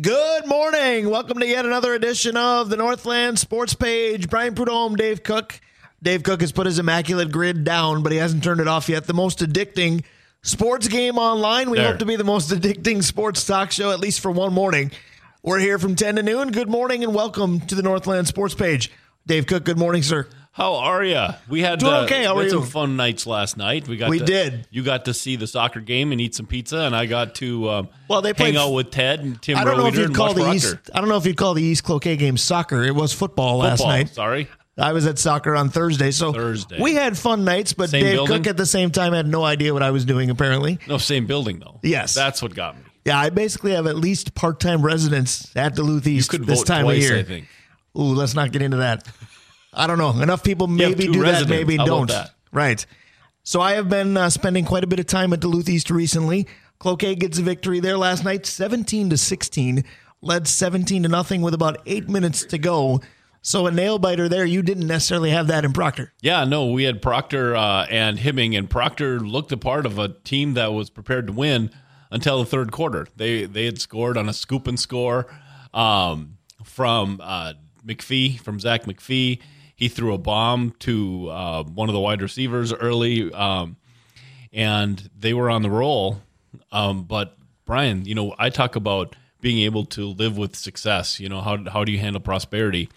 Good morning. Welcome to yet another edition of the Northland Sports Page. Brian Prudhomme, Dave Cook. Dave Cook has put his immaculate grid down, but he hasn't turned it off yet. The most addicting sports game online. We There. hope to be the most addicting sports talk show, at least for one morning. We're here from 10 to noon. Good morning and welcome to the Northland Sports Page. Dave Cook, good morning, sir. How are you? We had Doing uh, okay. How we had some fun nights last night. We got We to- did. You got to see the soccer game and eat some pizza, and I got to um, Well, they played- hang out with Ted and Tim. I don't know if you'd call the Proctor. East. I don't know if you'd call the East Cloquet game soccer. It was football, last night. Sorry, I was at soccer on Thursday, so Thursday. we had fun nights. But Same Dave building? Cook at the same time had no idea what I was doing. Apparently, no same building though. Yes. that's what got me. yeah, I basically have at least part-time residents at Duluth East this time twice. of year. I think. Ooh, let's not get into that. I don't know. Enough people maybe do that, maybe How don't. that? Right. So I have been uh, spending quite a bit of time at Duluth East recently. Cloquet gets a victory there last night, 17 to 16, led 17 to nothing with about eight minutes to go. So a nail biter there. You didn't necessarily have that in Proctor. Yeah, no, we had Proctor uh, and Hibbing, and Proctor looked the part of a team that was prepared to win until the third quarter. They they had scored on a scoop and score um, from uh, McPhee, from Zach McPhee. He threw a bomb to uh, one of the wide receivers early, um, and they were on the roll. Um, but Brian, you know, I talk about being able to live with success. You know, how how do you handle prosperity?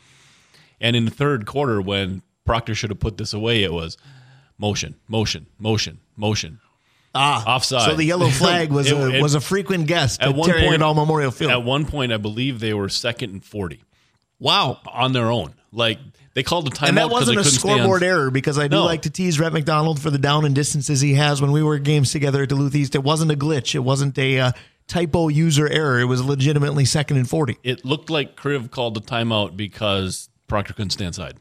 And in the third quarter, when Proctor should have put this away, it was motion, motion, motion, motion. Ah, Offside. So the yellow flag was It- a it- was a frequent guest At at one point- All Memorial Field. At one point, I believe they were second and forty wow. on their own. Like they called a timeout And that wasn't a scoreboard error because I do No. like to tease Rhett McDonald for the down and distances he has when we were games together at Duluth East. It wasn't a glitch. It wasn't a uh, typo user error. It was legitimately second and 40. It looked like Kriv called a timeout because Proctor couldn't stand side.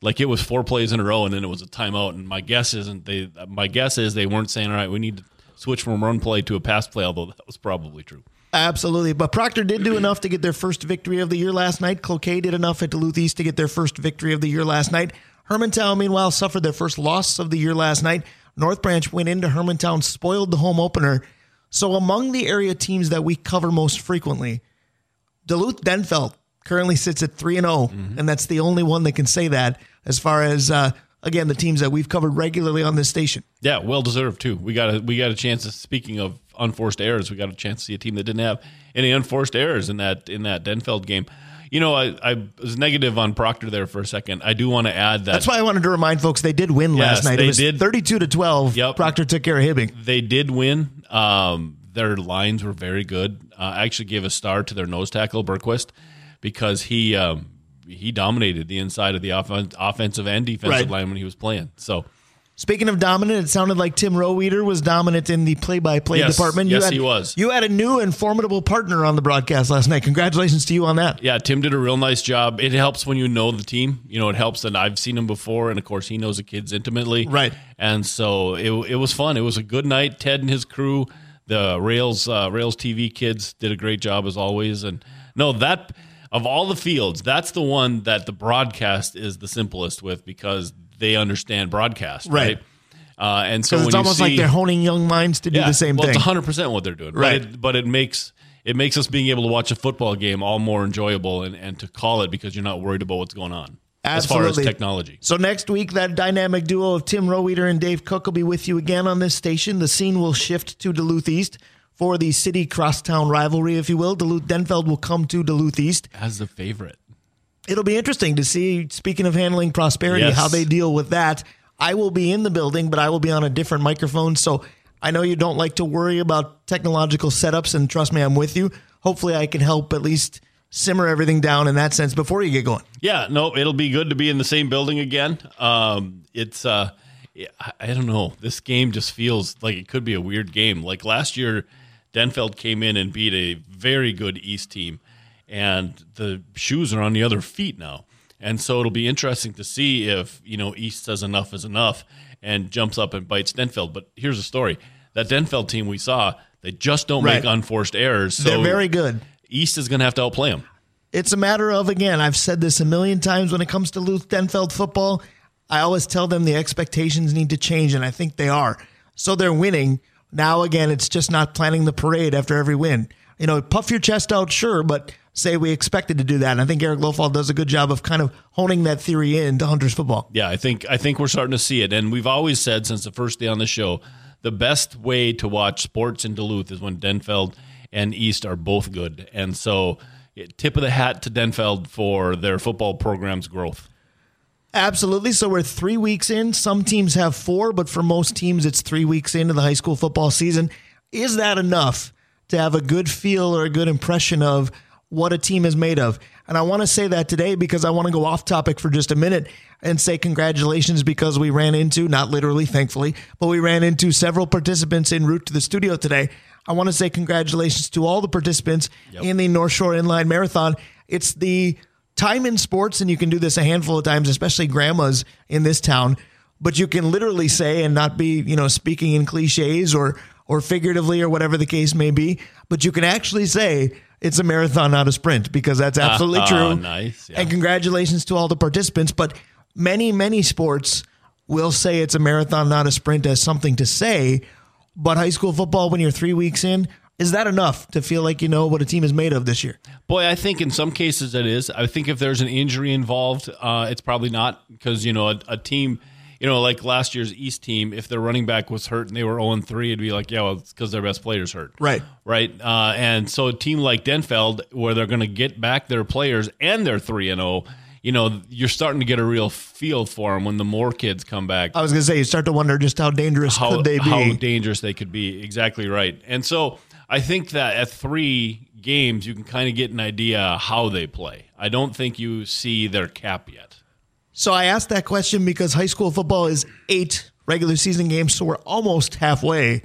Like it was four plays in a row, and then it was a timeout. And my guess isn't they. My guess is they weren't saying, "All right, we need to switch from run play to a pass play." Although that was probably true. Absolutely. But Proctor did do enough to get their first victory of the year last night. Cloquet did enough at Duluth East to get their first victory of the year last night. Hermantown, meanwhile, suffered their first loss of the year last night. North Branch went into Hermantown, spoiled the home opener. So among the area teams that we cover most frequently, Duluth Denfeld currently sits at 3 and 0, and that's the only one that can say that as far as uh, again the teams that we've covered regularly on this station. Yeah, well deserved too. We got a we got a chance. To, speaking of unforced errors, we got a chance to see a team that didn't have any unforced errors in that in that Denfeld game. You know, I, I was negative on Proctor there for a second. I do want to add that That's why I wanted to remind folks they did win last night. they It was did. 32 to 12. Yep. Proctor took care of Hibbing. they did win. Um, their lines were very good. Uh, I actually gave a star to their nose tackle Berquist because he um, he dominated the inside of the offen- offensive and defensive Right. line when he was playing. So Speaking of dominant, it sounded like Tim Roweeder was dominant in the play-by-play Yes. department. Yes, had, he was. You had a new and formidable partner on the broadcast last night. Congratulations to you on that. Yeah, Tim did a real nice job. It helps when you know the team. You know, it helps that I've seen him before, and of course, he knows the kids intimately. Right. And so it, it was fun. It was a good night. Ted and his crew, the Rails uh, Rails TV kids, did a great job as always. And no, that of all the fields, that's the one that the broadcast is the simplest with because they understand broadcast, Right. right? Uh, and so when it's almost see, like they're honing young minds to do the same thing. well, thing. It's 100 percent what they're doing, Right. But it, but it makes it makes us being able to watch a football game all more enjoyable and, and to call it because you're not worried about what's going on as far as technology. So next week, that dynamic duo of Tim Roweeder and Dave Cook will be with you again on this station. The scene will shift to Duluth East for the city crosstown rivalry, if you will. Duluth Denfeld will come to Duluth East. As the favorite, It'll be interesting to see, speaking of handling prosperity, Yes. how they deal with that. I will be in the building, but I will be on a different microphone. So I know you don't like to worry about technological setups, and trust me, I'm with you. Hopefully, I can help at least simmer everything down in that sense before you get going. yeah, no, it'll be good to be in the same building again. Um, it's uh, I I don't know. This game just feels like it could be a weird game. Like last year, Denfeld came in and beat a very good East team, and the shoes are on the other feet now. And so it'll be interesting to see if you know East says enough is enough and jumps up and bites Denfeld. But here's the story: that Denfeld team we saw, they just don't Right. make unforced errors. So They're very good. East is going to have to outplay them. It's a matter of, again, I've said this a million times when it comes to Luth Denfeld football. I always tell them the expectations need to change, and I think they are. So they're winning. Now, again, it's just not planning the parade after every win. You know, puff your chest out, sure, but say we expected to do that. And I think Eric Lofall does a good job of kind of honing that theory into Hunters football. Yeah, I think I think we're starting to see it, and we've always said since the first day on the show, the best way to watch sports in Duluth is when Denfeld and East are both good, and so tip of the hat to Denfeld for their football program's growth. Absolutely. So we're three weeks in. Some teams have four, but for most teams, it's three weeks into the high school football season. Is that enough to have a good feel or a good impression of what a team is made of? And I want to say that today because I want to go off topic for just a minute and say congratulations because we ran into, not literally, thankfully, but we ran into several participants en route to the studio today. I want to say congratulations to all the participants in the North Shore Inline Marathon. It's the time in sports, and you can do this a handful of times, especially grandmas in this town. But you can literally say and not be, you know, speaking in cliches or or figuratively or whatever the case may be. But you can actually say it's a marathon, not a sprint, because that's absolutely Ah, true. nice, yeah. And congratulations to all the participants. But many, many sports will say it's a marathon, not a sprint, as something to say. But high school football, when you're three weeks in, is that enough to feel like you know what a team is made of this year? Boy, I think in some cases it is. I think if there's an injury involved, uh, it's probably not because you know a, a team, you know, like last year's East team, if their running back was hurt and they were 0 3, it'd be like, yeah, well, it's because their best player's hurt. Right. Right. Uh, and so a team like Denfeld, where they're going to get back their players and they're 3 and 0, you know, you're starting to get a real feel for them when the more kids come back I was going to say, you start to wonder just how dangerous how, could they be? how dangerous they could be. Exactly right. And so I think that at three games, you can kind of get an idea how they play. I don't think you see their cap yet. So I asked that question because high school football is eight regular season games, so we're almost halfway.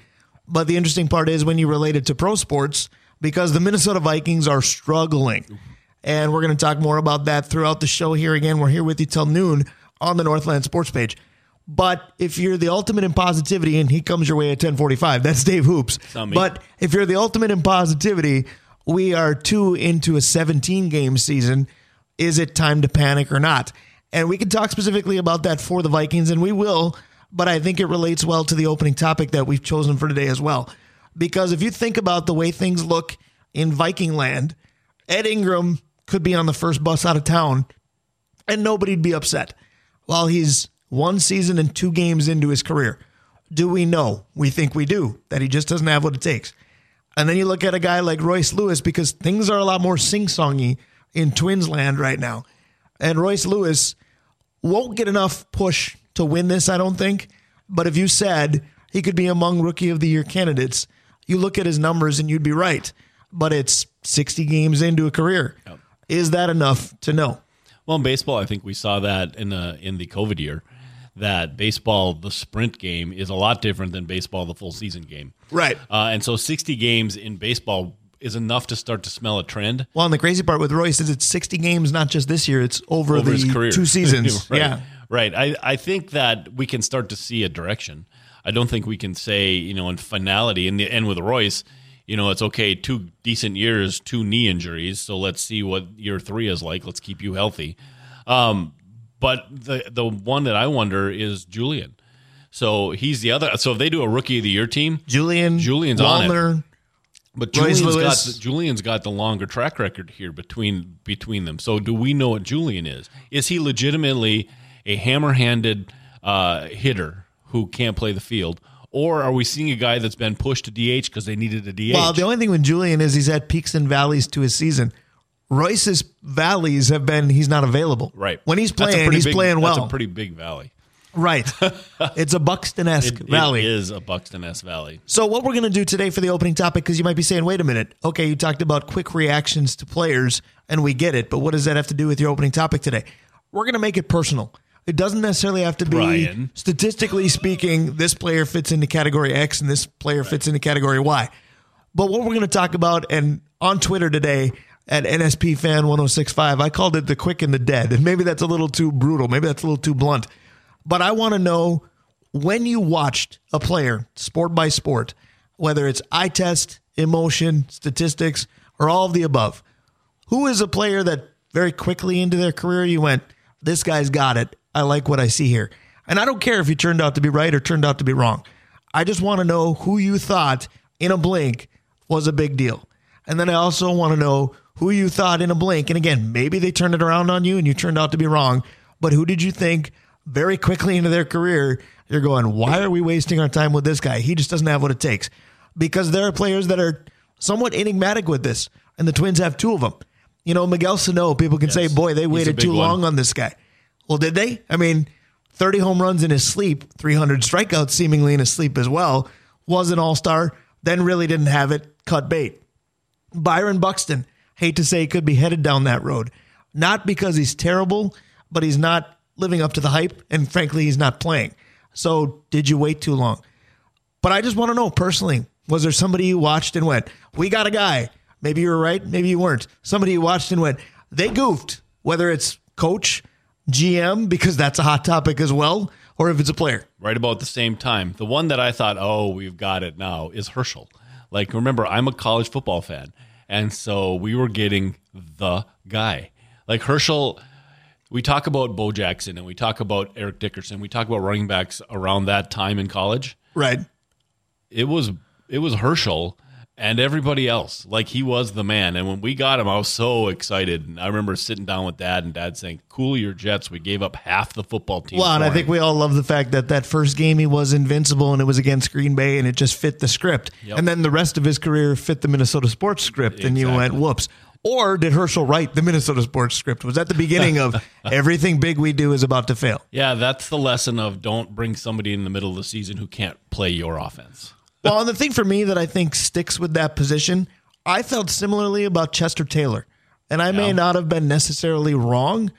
But the interesting part is when you relate it to pro sports, because the Minnesota Vikings are struggling. And we're going to talk more about that throughout the show here. Again, we're here with you till noon on the Northland Sports page. But if you're the ultimate in positivity, and he comes your way at 1045, that's Dave Hoops. But if you're the ultimate in positivity, we are two into a 17 game season. Is it time to panic or not? And we can talk specifically about that for the Vikings, and we will, but I think it relates well to the opening topic that we've chosen for today as well. Because if you think about the way things look in Viking land, Ed Ingram could be on the first bus out of town and nobody'd be upset. While he's one season and two games into his career, do we know? We think we do, that he just doesn't have what it takes. And then you look at a guy like Royce Lewis because things are a lot more sing songy in Twins land right now. And Royce Lewis won't get enough push to win this, I don't think. But if you said he could be among rookie of the year candidates, you look at his numbers and you'd be right. But it's 60 games into a career. Is that enough to know? Well, in baseball, I think we saw that in the in the COVID year. That baseball, the sprint game, is a lot different than baseball, the full season game. Right. Uh, and so, sixty games in baseball is enough to start to smell a trend. Well, and the crazy part with Royce is it's 60 games, not just this year, it's over, over the his career. two seasons. right. Yeah. Right. I, I think that we can start to see a direction. I don't think we can say, you know, in finality, in the end with Royce, you know, it's okay, two decent years, two knee injuries. So let's see what year three is like. Let's keep you healthy. Um, but the the one that I wonder is Julien. So he's the other. So if they do a rookie of the year team, Julien, Julien's on it. Wallner, but Julien's got the, Julien's got the longer track record here between between them. So do we know what Julien is? Is he legitimately a hammer-handed uh, hitter who can't play the field, or are we seeing a guy that's been pushed to DH because they needed a DH? Well, the only thing with Julien is he's had peaks and valleys to his season. Royce's valleys have been he's not available. right When he's playing, he's big- playing That's a pretty big valley. right. it's a Buxton esque valley. It is a Buxton S Valley. So what we're going to do today for the opening topic, because you might be saying, wait a minute, okay, you talked about quick reactions to players, and we get it, but what does that have to do with your opening topic today? We're going to make it personal. It doesn't necessarily have to be Brian. statistically speaking, this player fits into category X and this player fits into category Y. But what we're going to talk about, and on Twitter today at NSP Fan 1065, I called it the quick and the dead. Maybe that's a little too brutal. Maybe that's a little too blunt. But I want to know when you watched a player, sport by sport, whether it's eye test, emotion, statistics, or all of the above, who is a player that very quickly into their career you went, this guy's got it. I like what I see here. And I don't care if he turned out to be right or turned out to be wrong. I just want to know who you thought in a blink was a big deal. And then I also want to know who you thought in a blink. And again, maybe they turned it around on you and you turned out to be wrong. But who did you think very quickly into their career, you're going, why are we wasting our time with this guy? He just doesn't have what it takes. Because there are players that are somewhat enigmatic with this. And the Twins have two of them. You know, Miguel Sano, people can yes. say, boy, they waited too one. long on this guy. Well, did they? I mean, 30 home runs in his sleep, 300 strikeouts seemingly in his sleep as well, was an all star, then really didn't have it, cut bait. Byron Buxton, hate to say, could be headed down that road. Not because he's terrible, but he's not living up to the hype, and frankly, he's not playing. So, did you wait too long? But I just want to know personally was there somebody you watched and went, We got a guy? Maybe you were right, maybe you weren't. Somebody you watched and went, They goofed, whether it's coach, GM, because that's a hot topic as well, or if it's a player. Right about the same time. The one that I thought, oh, we've got it now is Herschel. Like, remember, I'm a college football fan. And so we were getting the guy. Like Herschel, we talk about Bo Jackson and we talk about Eric Dickerson. We talk about running backs around that time in college. Right. It was it was Herschel and everybody else. Like he was the man. And when we got him, I was so excited. And I remember sitting down with dad and dad saying, Cool your Jets. We gave up half the football team. Well, and I think we all love the fact that that first game he was invincible and it was against Green Bay and it just fit the script. Yep. And then the rest of his career fit the Minnesota sports script. Exactly. And you went, Whoops. Or did Herschel write the Minnesota sports script? Was that the beginning of everything big we do is about to fail? Yeah, that's the lesson of don't bring somebody in the middle of the season who can't play your offense well, and the thing for me that I think sticks with that position, I felt similarly about Chester Taylor. And I yeah. may not have been necessarily wrong,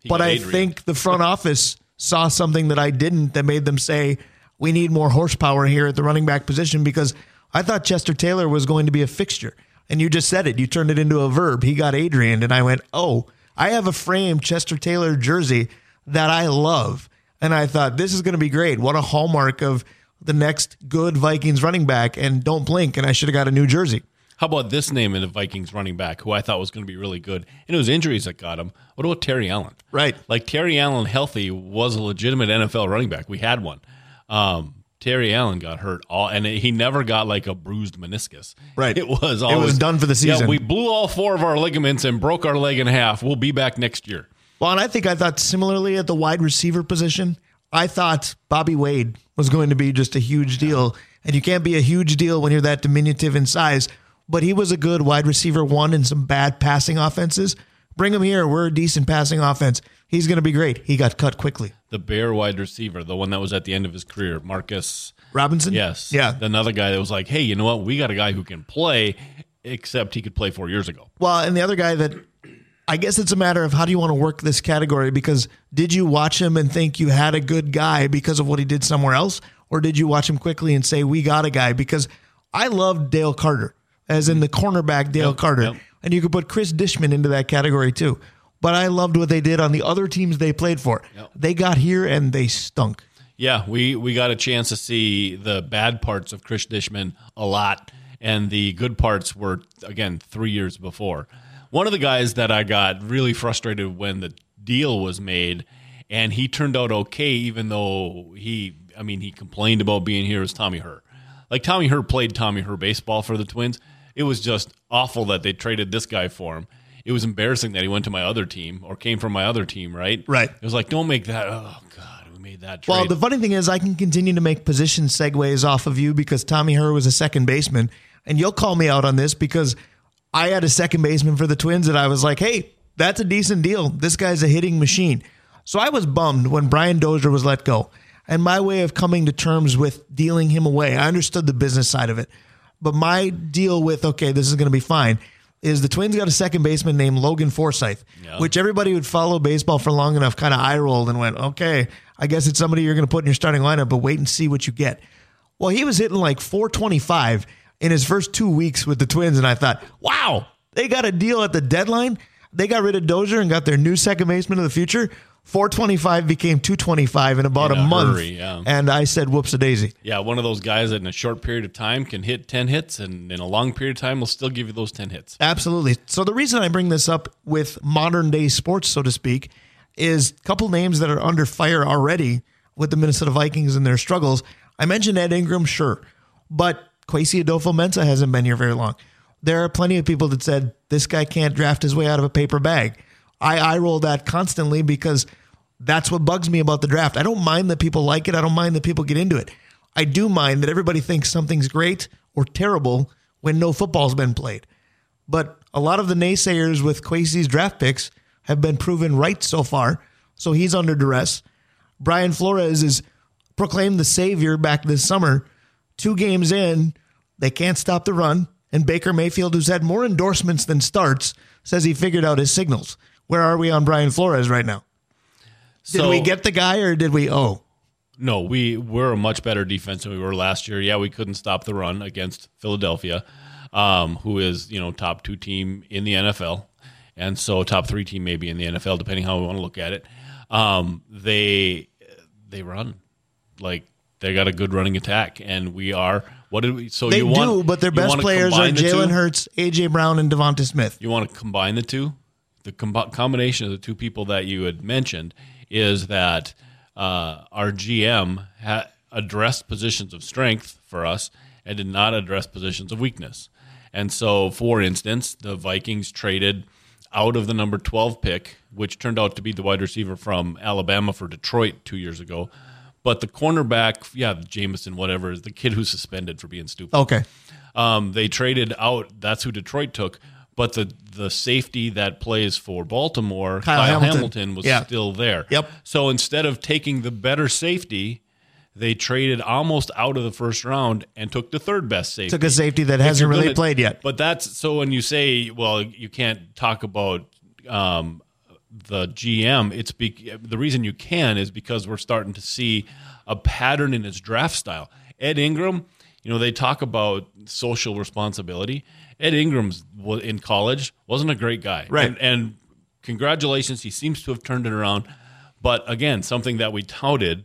he but I think the front office saw something that I didn't that made them say, we need more horsepower here at the running back position because I thought Chester Taylor was going to be a fixture. And you just said it. You turned it into a verb. He got Adrian. And I went, oh, I have a framed Chester Taylor jersey that I love. And I thought, this is going to be great. What a hallmark of the next good Vikings running back and don't blink and I should have got a new jersey. How about this name in the Vikings running back who I thought was going to be really good? And it was injuries that got him. What about Terry Allen? Right. Like Terry Allen, healthy, was a legitimate NFL running back. We had one. Um, Terry Allen got hurt all, and he never got like a bruised meniscus. Right. It was always, it was done for the season. Yeah, we blew all four of our ligaments and broke our leg in half. We'll be back next year. Well, and I think I thought similarly at the wide receiver position. I thought Bobby Wade was going to be just a huge deal. And you can't be a huge deal when you're that diminutive in size. But he was a good wide receiver one in some bad passing offenses. Bring him here. We're a decent passing offense. He's going to be great. He got cut quickly. The Bear wide receiver, the one that was at the end of his career, Marcus Robinson? Yes. Yeah. Another guy that was like, hey, you know what? We got a guy who can play, except he could play four years ago. Well, and the other guy that I guess it's a matter of how do you want to work this category because did you watch him and think you had a good guy because of what he did somewhere else? Or did you watch him quickly and say, we got a guy? Because I loved Dale Carter, as in the cornerback Dale yep, Carter. Yep. And you could put Chris Dishman into that category too. But I loved what they did on the other teams they played for. Yep. They got here and they stunk. Yeah, we, we got a chance to see the bad parts of Chris Dishman a lot. And the good parts were, again, three years before. One of the guys that I got really frustrated when the deal was made, and he turned out okay, even though he, I mean, he complained about being here, was Tommy Herr. Like Tommy Herr played Tommy Herr baseball for the Twins. It was just awful that they traded this guy for him. It was embarrassing that he went to my other team or came from my other team, right? Right. It was like, don't make that. Oh God, we made that. Trade. Well, the funny thing is, I can continue to make position segues off of you because Tommy Herr was a second baseman, and you'll call me out on this because I had a second baseman for the Twins and I was like, hey, that's a decent deal. This guy's a hitting machine. So I was bummed when Brian Dozier was let go. And my way of coming to terms with dealing him away, I understood the business side of it. But my deal with, okay, this is going to be fine, is the Twins got a second baseman named Logan Forsythe, which everybody would follow baseball for long enough kind of eye rolled and went, okay, I guess it's somebody you're going to put in your starting lineup, but wait and see what you get. Well, he was hitting like 425 in his first two weeks with the Twins, and I thought, wow, they got a deal at the deadline. They got rid of Dozier and got their new second baseman of the future. 425 became 225 in about In a, a month. hurry, yeah. And I said, whoops a daisy. Yeah, one of those guys that in a short period of time can hit 10 hits and in a long period of time will still give you those 10 hits. Absolutely. So the reason I bring this up with modern day sports, so to speak, is a couple names that are under fire already with the Minnesota Vikings and their struggles. I mentioned Ed Ingram, sure, but Kwesi Adofo-Mensah hasn't been here very long. There are plenty of people that said this guy can't draft his way out of a paper bag. I, I roll that constantly because that's what bugs me about the draft. I don't mind that people like it. I don't mind that people get into it. I do mind that everybody thinks something's great or terrible when no football's been played. But a lot of the naysayers with Kwesi's draft picks have been proven right so far. So he's under duress. Brian Flores is proclaimed the savior back this summer. Two games in, they can't stop the run. And Baker Mayfield, who's had more endorsements than starts, says he figured out his signals. Where are we on Brian Flores right now? Did So- we get the guy or did we owe? No, we we're a much better defense than we were last year. Yeah, we couldn't stop the run against Philadelphia, um, who is you know top two team in the NFL, and so top three team maybe in the NFL, depending how we want to look at it. Um, they they run like they got a good running attack, and we are what did we? So They you want, do, but their best players are Jalen? Hurts, AJ Brown, and Devonta Smith. you want to combine the two the com- combination of the two people that you had mentioned is that uh, our gm ha- addressed positions of strength for us and did not address positions of weakness and so for instance the vikings traded out of the number 12 pick which turned out to be the wide receiver from alabama for detroit two years ago but the cornerback yeah jameson whatever is the kid who's suspended for being stupid Okay. um, they traded out. That's who Detroit took. But the the safety that plays for Baltimore, Kyle Kyle, Hamilton. Hamilton. was Yeah. still there. Yep. So instead of taking the better safety, they traded almost out of the first round and took the third best safety. Took a safety that hasn't really played yet. But that's so when you say, well, you can't talk about um, the GM. It's be, the reason you can is because we're starting to see a pattern in his draft style. Ed Ingram, you know, they talk about social responsibility. Ed Ingram's in college wasn't a great guy, Right. And, and congratulations, he seems to have turned it around. But again, something that we touted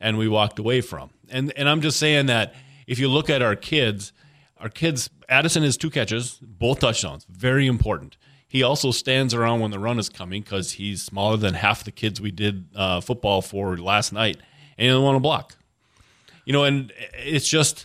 and we walked away from. And and I'm just saying that if you look at our kids, our kids, Addison has two catches, both touchdowns, very important. He also stands around when the run is coming because he's smaller than half the kids we did uh, football for last night, and he doesn't want to block. You know, and it's just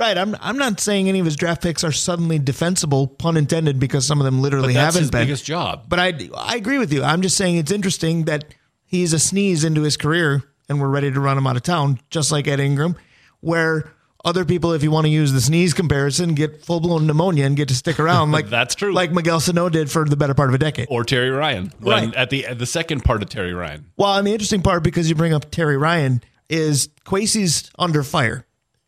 Right. I'm I'm not saying any of his draft picks are suddenly defensible, pun intended, because some of them literally haven't his been. biggest job. But I I agree with you. I'm just saying it's interesting that he's a sneeze into his career and we're ready to run him out of town, just like Ed Ingram, where other people, if you want to use the sneeze comparison, get full blown pneumonia and get to stick around like That's true. Like Miguel Sano did for the better part of a decade. Or Terry Ryan, when Right. at the at the second part of Terry Ryan. Well, and the interesting part, because you bring up Terry Ryan, is Kwesi's under fire,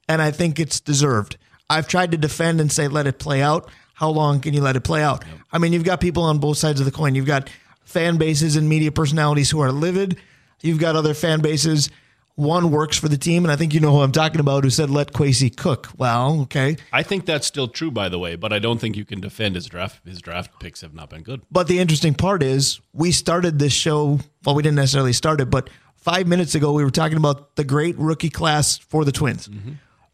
and I think it's deserved. I've tried to defend and say, let it play out. How long can you let it play out? I mean, you've got people on both sides of the coin. You've got fan bases and media personalities who are livid. You've got other fan bases. One works for the team, and I think you know who I'm talking about, who said, let Kwesi cook. Well, okay. I think that's still true, by the way, but I don't think you can defend his draft. His draft picks have not been good. But the interesting part is we started this show. Well, we didn't necessarily start it, but five minutes ago we were talking about the great rookie class for the Twins. Mm-hmm.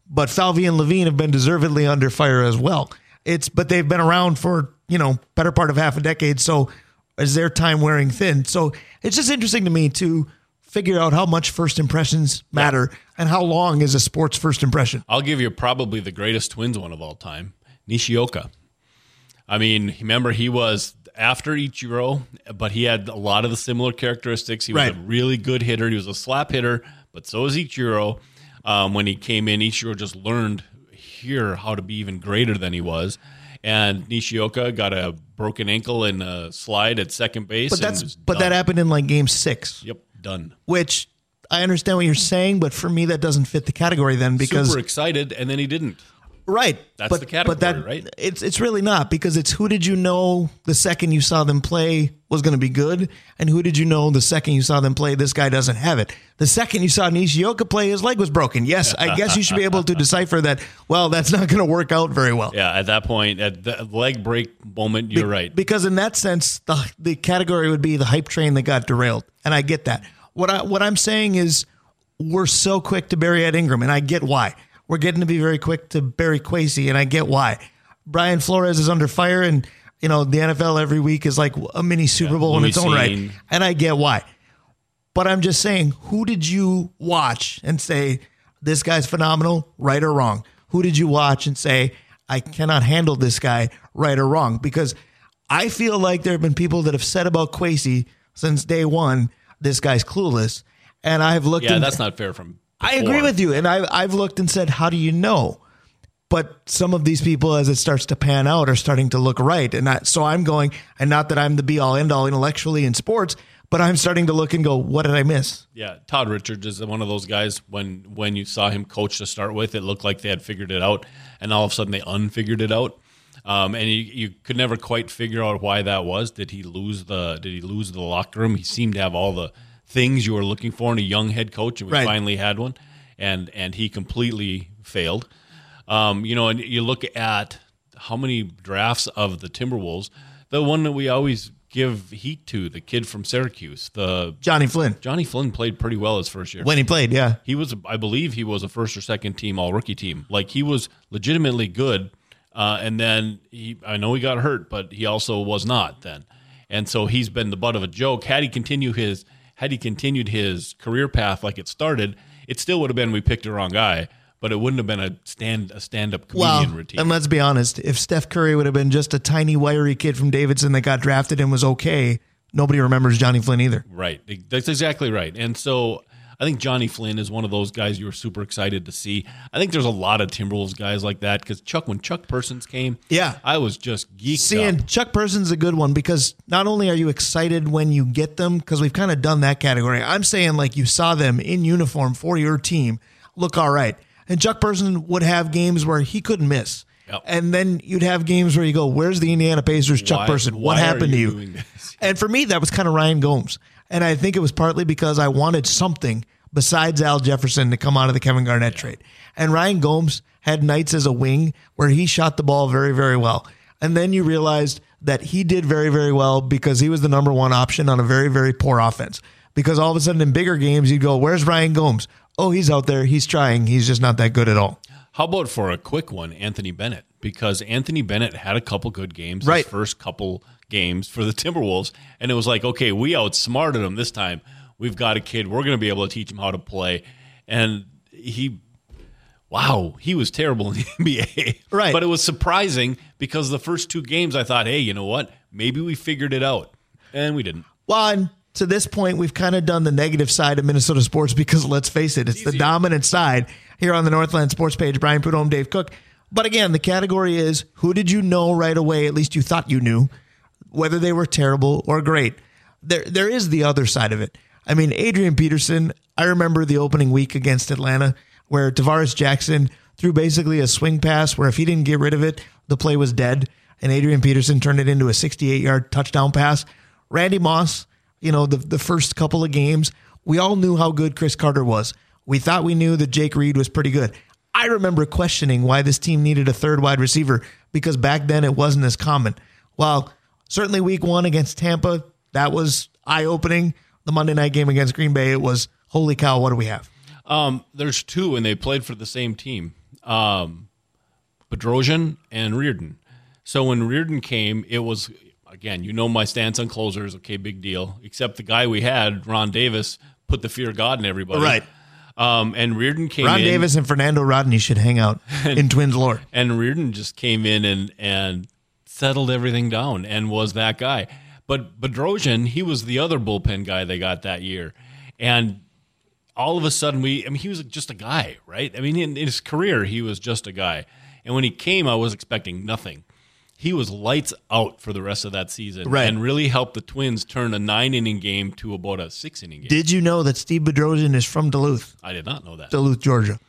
But Falvey and Levine have been deservedly under fire as well. It's but they've been around for you know better part of half a decade. So is their time wearing thin? So it's just interesting to me to figure out how much first impressions matter and how long is a sports first impression. I'll give you probably the greatest Twins one of all time, Nishioka. I mean, remember he was after Ichiro, but he had a lot of the similar characteristics. He was Right. a really good hitter. He was a slap hitter, but so is Ichiro. Um, when he came in, Ichiro just learned here how to be even greater than he was. And Nishioka got a broken ankle in a slide at second base. But that's was but that happened in like game six. Yep, done. which I understand what you're saying, but for me that doesn't fit the category then because Super excited, and then he didn't. Right. That's but, the category, but that, right? It's it's really not because it's who did you know the second you saw them play was going to be good, and who did you know the second you saw them play this guy doesn't have it. The second you saw Nishioka play, his leg was broken. Yes, I guess you should be able to decipher that. Well, that's not going to work out very well. Yeah, at that point, at the leg break moment, you're right. Because in that sense, the the category would be the hype train that got derailed, and I get that. What I what I'm saying is, we're so quick to bury Ed Ingram, and I get why. We're getting to be very quick to bury Kwesi, and I get why. Brian Flores is under fire, and you know the NFL every week is like a mini Super Bowl in its own right, and I get why. But I'm just saying, who did you watch and say this guy's phenomenal, right or wrong? Who did you watch and say I cannot handle this guy, right or wrong? Because I feel like there have been people that have said about Kwesi since day one, this guy's clueless, and I've looked. Yeah, in- that's not fair from. I agree with you, and I, I've looked and said, how do you know? But some of these people, as it starts to pan out, are starting to look right, and I, so I'm going, and not that I'm the be all end all intellectually in sports, but I'm starting to look and go, what did I miss? Yeah, Todd Richards is one of those guys. When when you saw him coach to start with, it looked like they had figured it out, and all of a sudden they unfigured it out. Um, and you, you could never quite figure out why that was. Did he lose the Did he lose the locker room? He seemed to have all the things you were looking for in a young head coach, and we Right. finally had one. And and he completely failed. Um, you know, and you look at how many drafts of the Timberwolves. The one that we always give heat to, the kid from Syracuse, the Johnny Flynn, Johnny Flynn played pretty well his first year. when he played, yeah. He was, I believe, he was a first or second team All Rookie team. Like he was legitimately good, uh, and then he, I know he got hurt, but he also was not then, and so he's been the butt of a joke. Had he continue his, had he continued his career path like it started, it still would have been we picked the wrong guy, but it wouldn't have been a stand a stand up comedian Well, routine. and let's be honest, if Steph Curry would have been just a tiny, wiry kid from Davidson that got drafted and was okay, nobody remembers Johnny Flynn either. Right. That's exactly right. And so I think Johnny Flynn is one of those guys you were super excited to see. I think there's a lot of Timberwolves guys like that because Chuck, when Chuck Persons came, Yeah. I was just geeked Seeing up. Chuck Person's is a good one because not only are you excited when you get them, because we've kind of done that category. I'm saying like you saw them in uniform for your team look all right. And Chuck Person would have games where he couldn't miss. Yep. And then you'd have games where you go, Where's the Indiana Pacers Chuck Why- Person? What happened to you you? doing this? And for me, that was kind of Ryan Gomes. And I think it was partly because I wanted something besides Al Jefferson to come out of the Kevin Garnett trade. And Ryan Gomes had nights as a wing where he shot the ball very, very well. And then you realized that he did very, very well because he was the number one option on a very, very poor offense. Because all of a sudden in bigger games, you'd go, Where's Ryan Gomes? Oh, he's out there. He's trying. He's just not that good at all. How about for a quick one, Anthony Bennett? Because Anthony Bennett had a couple good games, Right. his first couple games for the Timberwolves, and it was like, okay, we outsmarted him this time. We've got a kid. We're going to be able to teach him how to play. And he, wow, he was terrible in the NBA. Right. But it was surprising because the first two games, I thought, hey, you know what? Maybe we figured it out, and we didn't. Well, and to this point, we've kind of done the negative side of Minnesota sports because let's face it, it's the dominant side here on the Northland Sports page. Brian Prudhomme, Dave Cook. But again, the category is who did you know right away? At least you thought you knew, whether they were terrible or great. There, there is the other side of it. I mean, Adrian Peterson. I remember the opening week against Atlanta where Tarvaris Jackson threw basically a swing pass where if he didn't get rid of it, the play was dead. And Adrian Peterson turned it into a 68 yard touchdown pass. Randy Moss, you know, the, the first couple of games, we all knew how good Cris Carter was. We thought we knew that Jake Reed was pretty good. I remember questioning why this team needed a third wide receiver because back then it wasn't as common. Well, certainly week one against Tampa, that was eye opening. The Monday night game against Green Bay, it was holy cow, what do we have? Um, there's two, and they played for the same team. Um, Bedrosian and Reardon. So when Reardon came, it was again, you know my stance on closers. Okay, big deal. Except the guy we had, Ron Davis, put the fear of God in everybody. Right. Um, and Reardon came Ron in, Davis and Fernando Rodney should hang out in Twins lore. and Reardon just came in and and settled everything down and was that guy. But Bedrosian, he was the other bullpen guy they got that year, and all of a sudden we I mean he was just a guy, right? I mean in, in his career he was just a guy. And when he came I was expecting nothing. He was lights out for the rest of that season Right. and really helped the Twins turn a 9-inning game to about a 6-inning game. Did you know that Steve Bedrosian is from Duluth, I did not know that. Duluth, Georgia?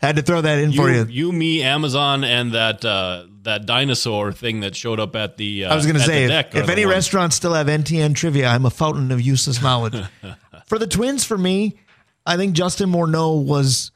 Had to throw that in for You, you. you, me, Amazon, and that uh, that dinosaur thing that showed up at the. Uh, I was going to say, if, if any restaurants still have NTN trivia, I'm a fountain of useless knowledge. for the Twins, for me, I think Justin Morneau was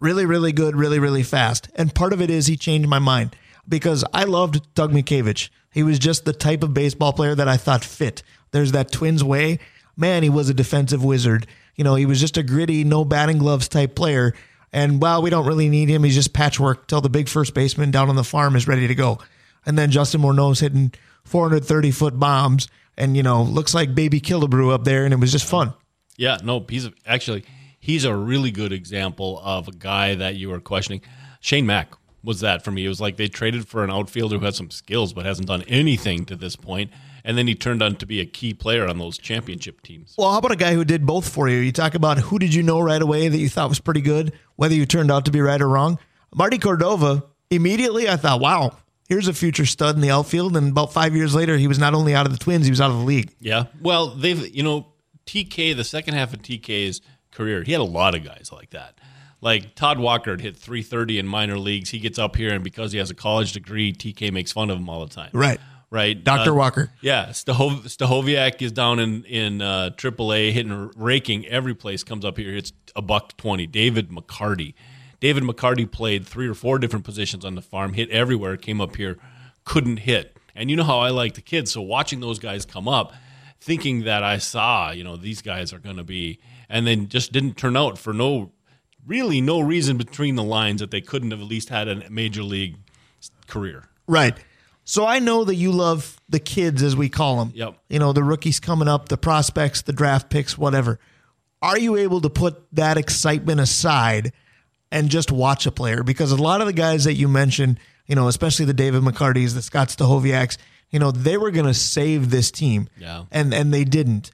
really, really good, really, really fast. And part of it is he changed my mind because I loved Doug Mientkiewicz. He was just the type of baseball player that I thought fit. There's that Twins way. Man, he was a defensive wizard. You know, he was just a gritty, no batting gloves type player. And while we don't really need him, he's just patchwork till the big first baseman down on the farm is ready to go. And then Justin Morneau's hitting 430 foot bombs and, you know, looks like baby Killebrew up there. And it was just fun. Yeah, no, he's actually he's a really good example of a guy that you were questioning. Shane Mack was that for me. It was like they traded for an outfielder who had some skills but hasn't done anything to this point, and then he turned out to be a key player on those championship teams. Well, how about a guy who did both for you? You talk about who did you know right away that you thought was pretty good, whether you turned out to be right or wrong. Marty Cordova, immediately I thought, wow, here's a future stud in the outfield. And about five years later, he was not only out of the Twins, he was out of the league. Yeah, well, they've you know TK the second half of TK's career, he had a lot of guys like that. Like Todd Walker had hit 330 in minor leagues. He gets up here, and because he has a college degree, TK makes fun of him all the time. Right. Right. Dr. Uh, Walker. Yeah, Stahov- Stahoviak is down in in uh, AAA, hitting raking every place. Comes up here, hits a buck twenty. David McCarty, David McCarty played three or four different positions on the farm, hit everywhere. Came up here, couldn't hit. And you know how I like the kids, so watching those guys come up, thinking that I saw, you know, these guys are going to be, and then just didn't turn out for no, really no reason between the lines that they couldn't have at least had a major league career. Right. So I know that you love the kids, as we call them. Yep. You know, the rookies coming up, the prospects, the draft picks, whatever. Are you able to put that excitement aside and just watch a player? Because a lot of the guys that you mentioned, you know, especially the David McCartys, the Scott Stahoviaks, you know, they were going to save this team. Yeah. And and they didn't.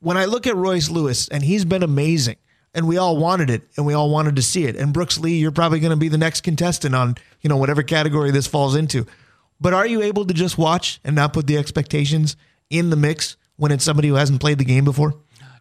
When I look at Royce Lewis, and he's been amazing, and we all wanted it, and we all wanted to see it. And Brooks Lee, you're probably going to be the next contestant on, you know, whatever category this falls into. But are you able to just watch and not put the expectations in the mix when it's somebody who hasn't played the game before?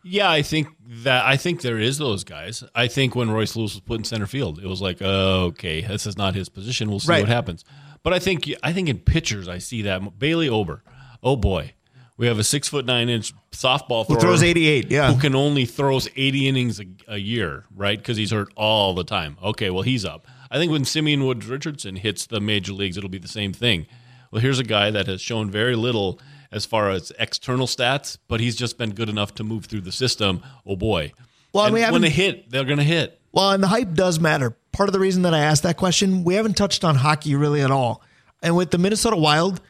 Yeah, I think that I think there is those guys. I think when Royce Lewis was put in center field, it was like, oh, okay, this is not his position. We'll see Right. what happens. But I think I think in pitchers, I see that Bailey Ober. Oh boy, we have a six foot nine inch softball Who throws 88? Yeah. who can only throws eighty innings a, a year, right? Because he's hurt all the time. Okay, well he's up. I think when Simeon Woods Richardson hits the major leagues, it'll be the same thing. Well, here's a guy that has shown very little as far as external stats, but he's just been good enough to move through the system. Oh boy! Well, we when they hit, they're going to hit. Well, and the hype does matter. Part of the reason that I asked that question, we haven't touched on hockey really at all. And with the Minnesota Wild,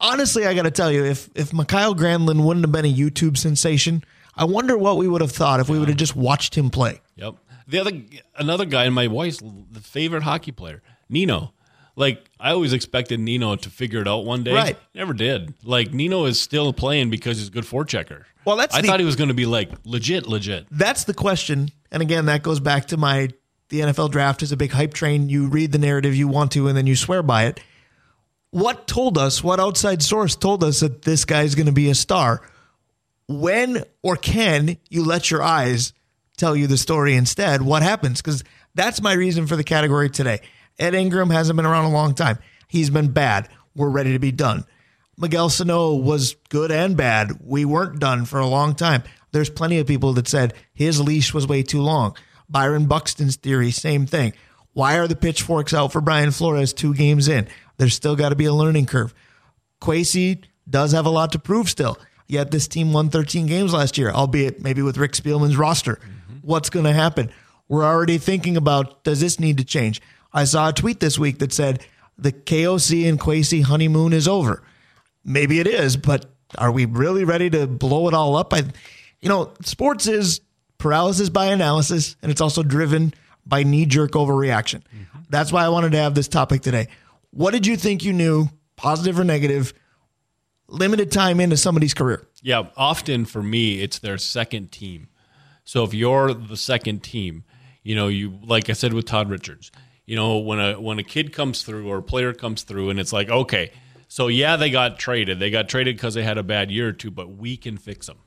honestly, I got to tell you, if if Mikael Granlund wouldn't have been a YouTube sensation, I wonder what we would have thought if we would have just watched him play. Yep. The other another guy in my wife's the favorite hockey player, Nino. Like I always expected Nino to figure it out one day. Right. Never did. Like Nino is still playing because he's a good forechecker. Well, that's I the- thought he was going to be like legit, legit. That's the question. And again, that goes back to my the NFL draft is a big hype train. You read the narrative you want to, and then you swear by it. What told us, what outside source told us that this guy's going to be a star? When or can you let your eyes tell you the story instead? What happens? Because that's my reason for the category today. Ed Ingram hasn't been around a long time. He's been bad. We're ready to be done. Miguel Sano was good and bad. We weren't done for a long time. There's plenty of people that said his leash was way too long. Byron Buxton's theory, same thing. Why are the pitchforks out for Brian Flores two games in? There's still got to be a learning curve. Kwesi does have a lot to prove still. Yet this team won 13 games last year, albeit maybe with Rick Spielman's roster. What's going to happen? We're already thinking about does this need to change? I saw a tweet this week that said the KOC and Kwesi honeymoon is over. Maybe it is, but are we really ready to blow it all up? I, you know, sports is paralysis by analysis, and it's also driven by knee jerk overreaction. Mm-hmm. That's why I wanted to have this topic today. What did you think you knew, positive or negative, limited time into somebody's career? Yeah, often for me, it's their second team. So if you're the second team, you know, you like I said with Todd Richards, you know, when a when a kid comes through or a player comes through, and it's like, okay, so yeah, they got traded. They got traded because they had a bad year or two, but we can fix them,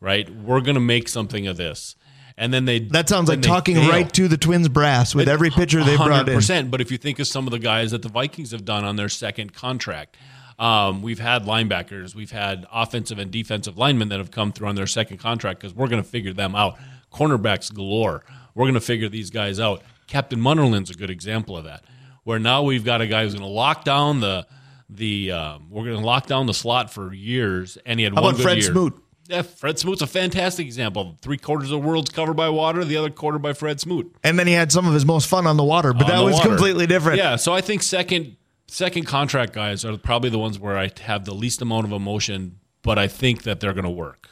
right? We're going to make something of this. and then they That sounds like talking fail. right to the Twins brass with every pitcher they brought in. 100%, But if you think of some of the guys that the Vikings have done on their second contract, um, we've had linebackers, we've had offensive and defensive linemen that have come through on their second contract because we're going to figure them out. Cornerbacks galore. We're going to figure these guys out. Captain Munnerlyn's a good example of that, where now we've got a guy who's going to lock down the the um, we're going to lock down the slot for years, and he had How one about Fred year. Smoot? Yeah, Fred Smoot's a fantastic example. Three quarters of the world's covered by water, the other quarter by Fred Smoot. And then he had some of his most fun on the water, but on that was water. completely different. Yeah, so I think second second contract guys are probably the ones where I have the least amount of emotion, but I think that they're going to work.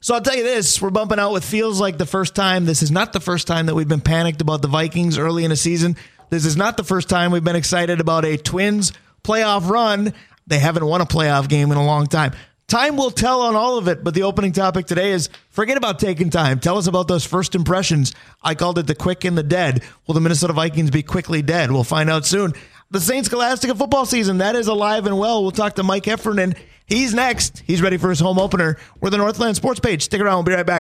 So I'll tell you this: we're bumping out with feels like the first time. This is not the first time that we've been panicked about the Vikings early in a season. This is not the first time we've been excited about a Twins playoff run. They haven't won a playoff game in a long time. Time will tell on all of it, but the opening topic today is forget about taking time. Tell us about those first impressions. I called it the quick and the dead. Will the Minnesota Vikings be quickly dead? We'll find out soon. The Saints Scholastica football season, that is alive and well. We'll talk to Mike Heffernan. He's next. He's ready for his home opener. We're the Northland Sports page. Stick around. We'll be right back.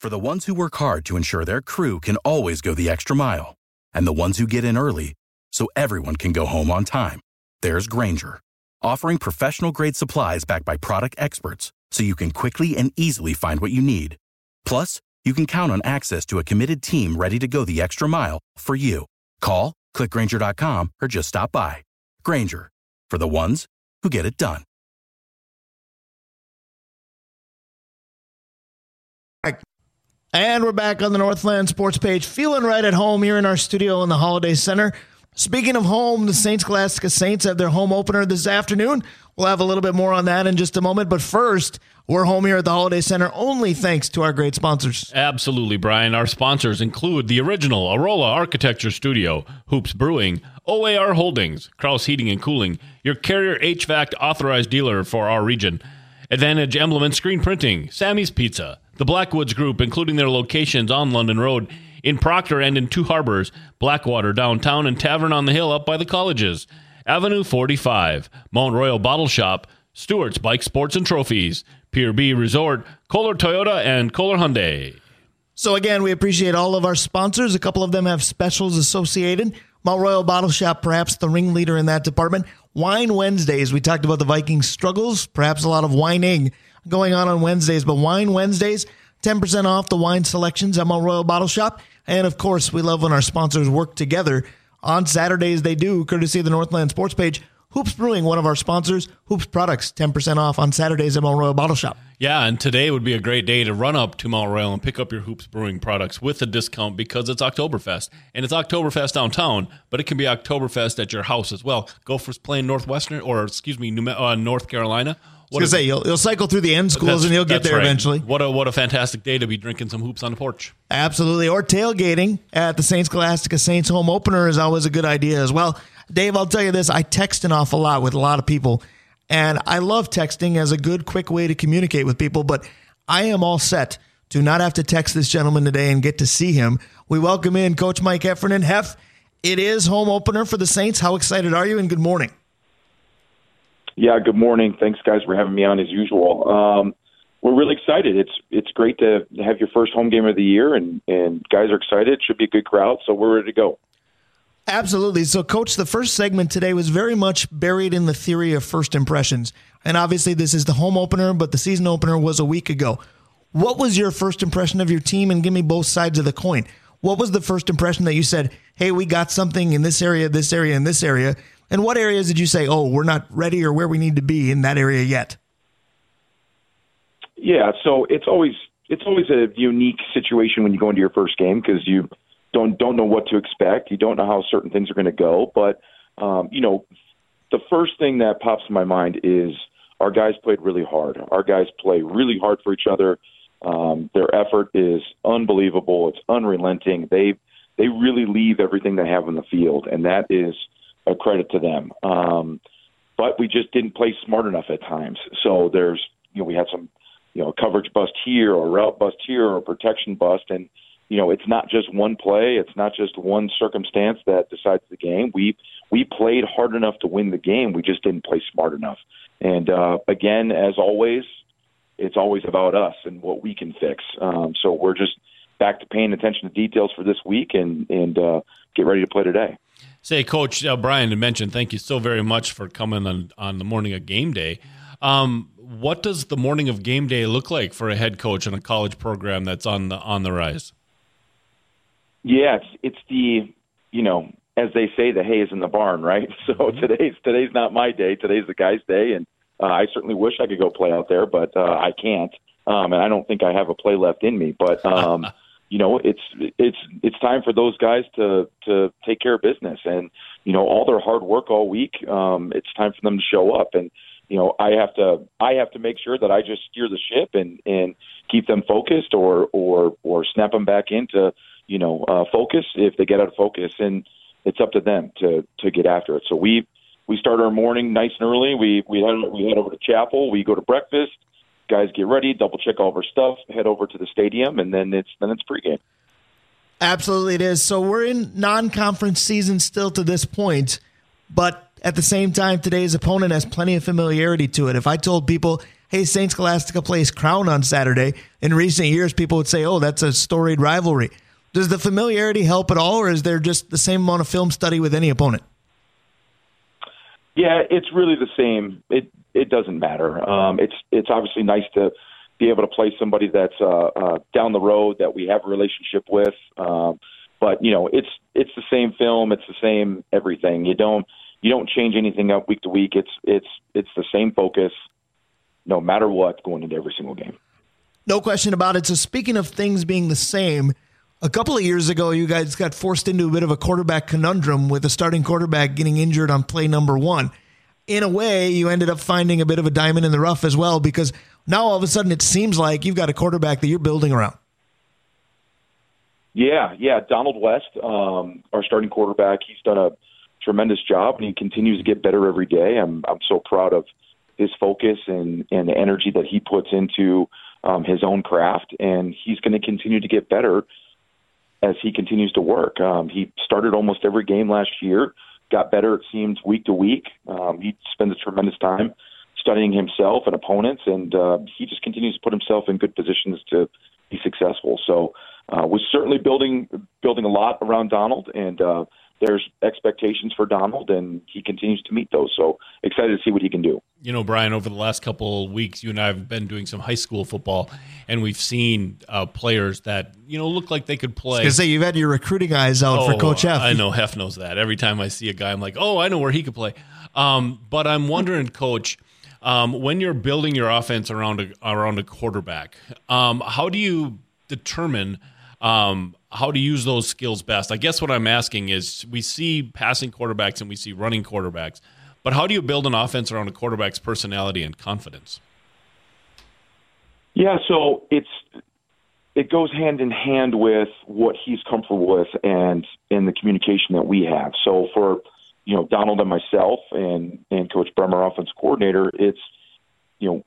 For the ones who work hard to ensure their crew can always go the extra mile, and the ones who get in early so everyone can go home on time, there's Grainger, offering professional grade supplies backed by product experts so you can quickly and easily find what you need. Plus, you can count on access to a committed team ready to go the extra mile for you. Call, clickgrainger.com, or just stop by. Grainger, for the ones who get it done. And we're back on the Northland Sports page, feeling right at home here in our studio in the Holiday Center. Speaking of home, the Saints Scholastica Saints have their home opener this afternoon. We'll have a little bit more on that in just a moment. But first, we're home here at the Holiday Center only thanks to our great sponsors. Absolutely, Brian. Our sponsors include the original Arola Architecture Studio, Hoops Brewing, OAR Holdings, Kraus Heating and Cooling, your carrier HVAC authorized dealer for our region, Advantage Emblem and Screen Printing, Sammy's Pizza, the Blackwoods Group, including their locations on London Road, in Proctor and in Two Harbors, Blackwater downtown, and Tavern on the Hill up by the colleges, Avenue 45, Mount Royal Bottle Shop, Stewart's Bike Sports and Trophies, Pier B Resort, Kolar Toyota, and Kolar Hyundai. So again, we appreciate all of our sponsors. A couple of them have specials associated. Mount Royal Bottle Shop, perhaps the ringleader in that department. Wine Wednesdays. We talked about the Vikings' struggles, perhaps a lot of whining going on on Wednesdays, but Wine Wednesdays, 10% off the wine selections at Mount Royal Bottle Shop. And of course, we love when our sponsors work together. On Saturdays, they do, courtesy of the Northland Sports page. Hoops Brewing, one of our sponsors. Hoops Products, 10% off on Saturdays at Mount Royal Bottle Shop. Yeah, and today would be a great day to run up to Mount Royal and pick up your Hoops Brewing products with a discount because it's Oktoberfest. And it's Oktoberfest downtown, but it can be Oktoberfest at your house as well. Gophers playing Northwestern, or excuse me, New, uh, North Carolina. I was gonna say you'll, you'll cycle through the end schools and you'll get that's there right. eventually. What a what a fantastic day to be drinking some hoops on the porch. Absolutely. Or tailgating at the Saints Scholastica Saints home opener is always a good idea as well. Dave, I'll tell you this I text an awful lot with a lot of people, and I love texting as a good, quick way to communicate with people, but I am all set to not have to text this gentleman today and get to see him. We welcome in Coach Mike Heffernan. Hef, it is home opener for the Saints. How excited are you? And good morning. Yeah, good morning. Thanks, guys, for having me on as usual. Um, we're really excited. It's it's great to have your first home game of the year, and and guys are excited. It Should be a good crowd, so we're ready to go. Absolutely. So, Coach, the first segment today was very much buried in the theory of first impressions. And obviously, this is the home opener, but the season opener was a week ago. What was your first impression of your team? And give me both sides of the coin. What was the first impression that you said, hey, we got something in this area, this area, and this area? And what areas did you say, oh, we're not ready or where we need to be in that area yet? Yeah, so it's always it's always a unique situation when you go into your first game because you don't don't know what to expect. You don't know how certain things are going to go. But um, you know, the first thing that pops in my mind is our guys played really hard. Our guys play really hard for each other. Um, their effort is unbelievable. It's unrelenting. They they really leave everything they have on the field, and that is a credit to them. Um, but we just didn't play smart enough at times. So there's you know we had some you know coverage bust here or route bust here or protection bust, and you know it's not just one play. It's not just one circumstance that decides the game. We we played hard enough to win the game. We just didn't play smart enough. And uh, again, as always, it's always about us and what we can fix. Um, so we're just back to paying attention to details for this week and and uh, get ready to play today. Say, Coach uh, Brian had mentioned, thank you so very much for coming on on the morning of game day. Um, what does the morning of game day look like for a head coach in a college program that's on the on the rise? Yeah, it's it's the you know as they say, the hay is in the barn, right? So mm-hmm. today's today's not my day. Today's the guy's day, and uh, I certainly wish I could go play out there, but uh, I can't, um, and I don't think I have a play left in me. But um, you know, it's it's it's time for those guys to to take care of business, and you know, all their hard work all week. Um, it's time for them to show up, and you know, I have to I have to make sure that I just steer the ship and and keep them focused, or or or snap them back into you know uh, focus if they get out of focus, and it's up to them to to get after it. So we we start our morning nice and early. We we head we head over to chapel. We go to breakfast. Guys get ready, double check all of our stuff, head over to the stadium, and then it's then it's pregame. Absolutely, it is. So we're in non-conference season still to this point, but at the same time, today's opponent has plenty of familiarity to it. If I told people, "Hey, Saint Scholastica plays Crown on Saturday," in recent years, people would say, "Oh, that's a storied rivalry." Does the familiarity help at all, or is there just the same amount of film study with any opponent? Yeah, it's really the same. It it doesn't matter. Um, it's it's obviously nice to be able to play somebody that's uh, uh, down the road that we have a relationship with. Um, but you know, it's it's the same film. It's the same everything. You don't you don't change anything up week to week. It's it's it's the same focus, no matter what, going into every single game. No question about it. So speaking of things being the same, a couple of years ago, you guys got forced into a bit of a quarterback conundrum with a starting quarterback getting injured on play number one. In a way, you ended up finding a bit of a diamond in the rough as well because now all of a sudden it seems like you've got a quarterback that you're building around. Yeah, yeah. Donald West, um, our starting quarterback, he's done a tremendous job and he continues to get better every day. I'm I'm so proud of his focus and and the energy that he puts into um, his own craft, and he's going to continue to get better as he continues to work. Um, he started almost every game last year, got better, it seems, week to week. Um, he spends a tremendous time studying himself and opponents, and uh, he just continues to put himself in good positions to be successful. So uh, we're certainly building building a lot around Donald, and uh, there's expectations for Donald, and he continues to meet those. So excited to see what he can do. You know, Brian, over the last couple of weeks, you and I have been doing some high school football, and we've seen uh, players that you know look like they could play. I say you've had your recruiting eyes out oh, for Coach Heff. I know Hef knows that. Every time I see a guy, I'm like, oh, I know where he could play. Um, but I'm wondering, Coach. Um, when you're building your offense around a, around a quarterback, um, how do you determine um, how to use those skills best. I guess what I'm asking is we see passing quarterbacks and we see running quarterbacks, but how do you build an offense around a quarterback's personality and confidence? Yeah, so it's it goes hand in hand with what he's comfortable with and in the communication that we have. So for you know Donald and myself and and Coach Bremer, offense coordinator, it's you know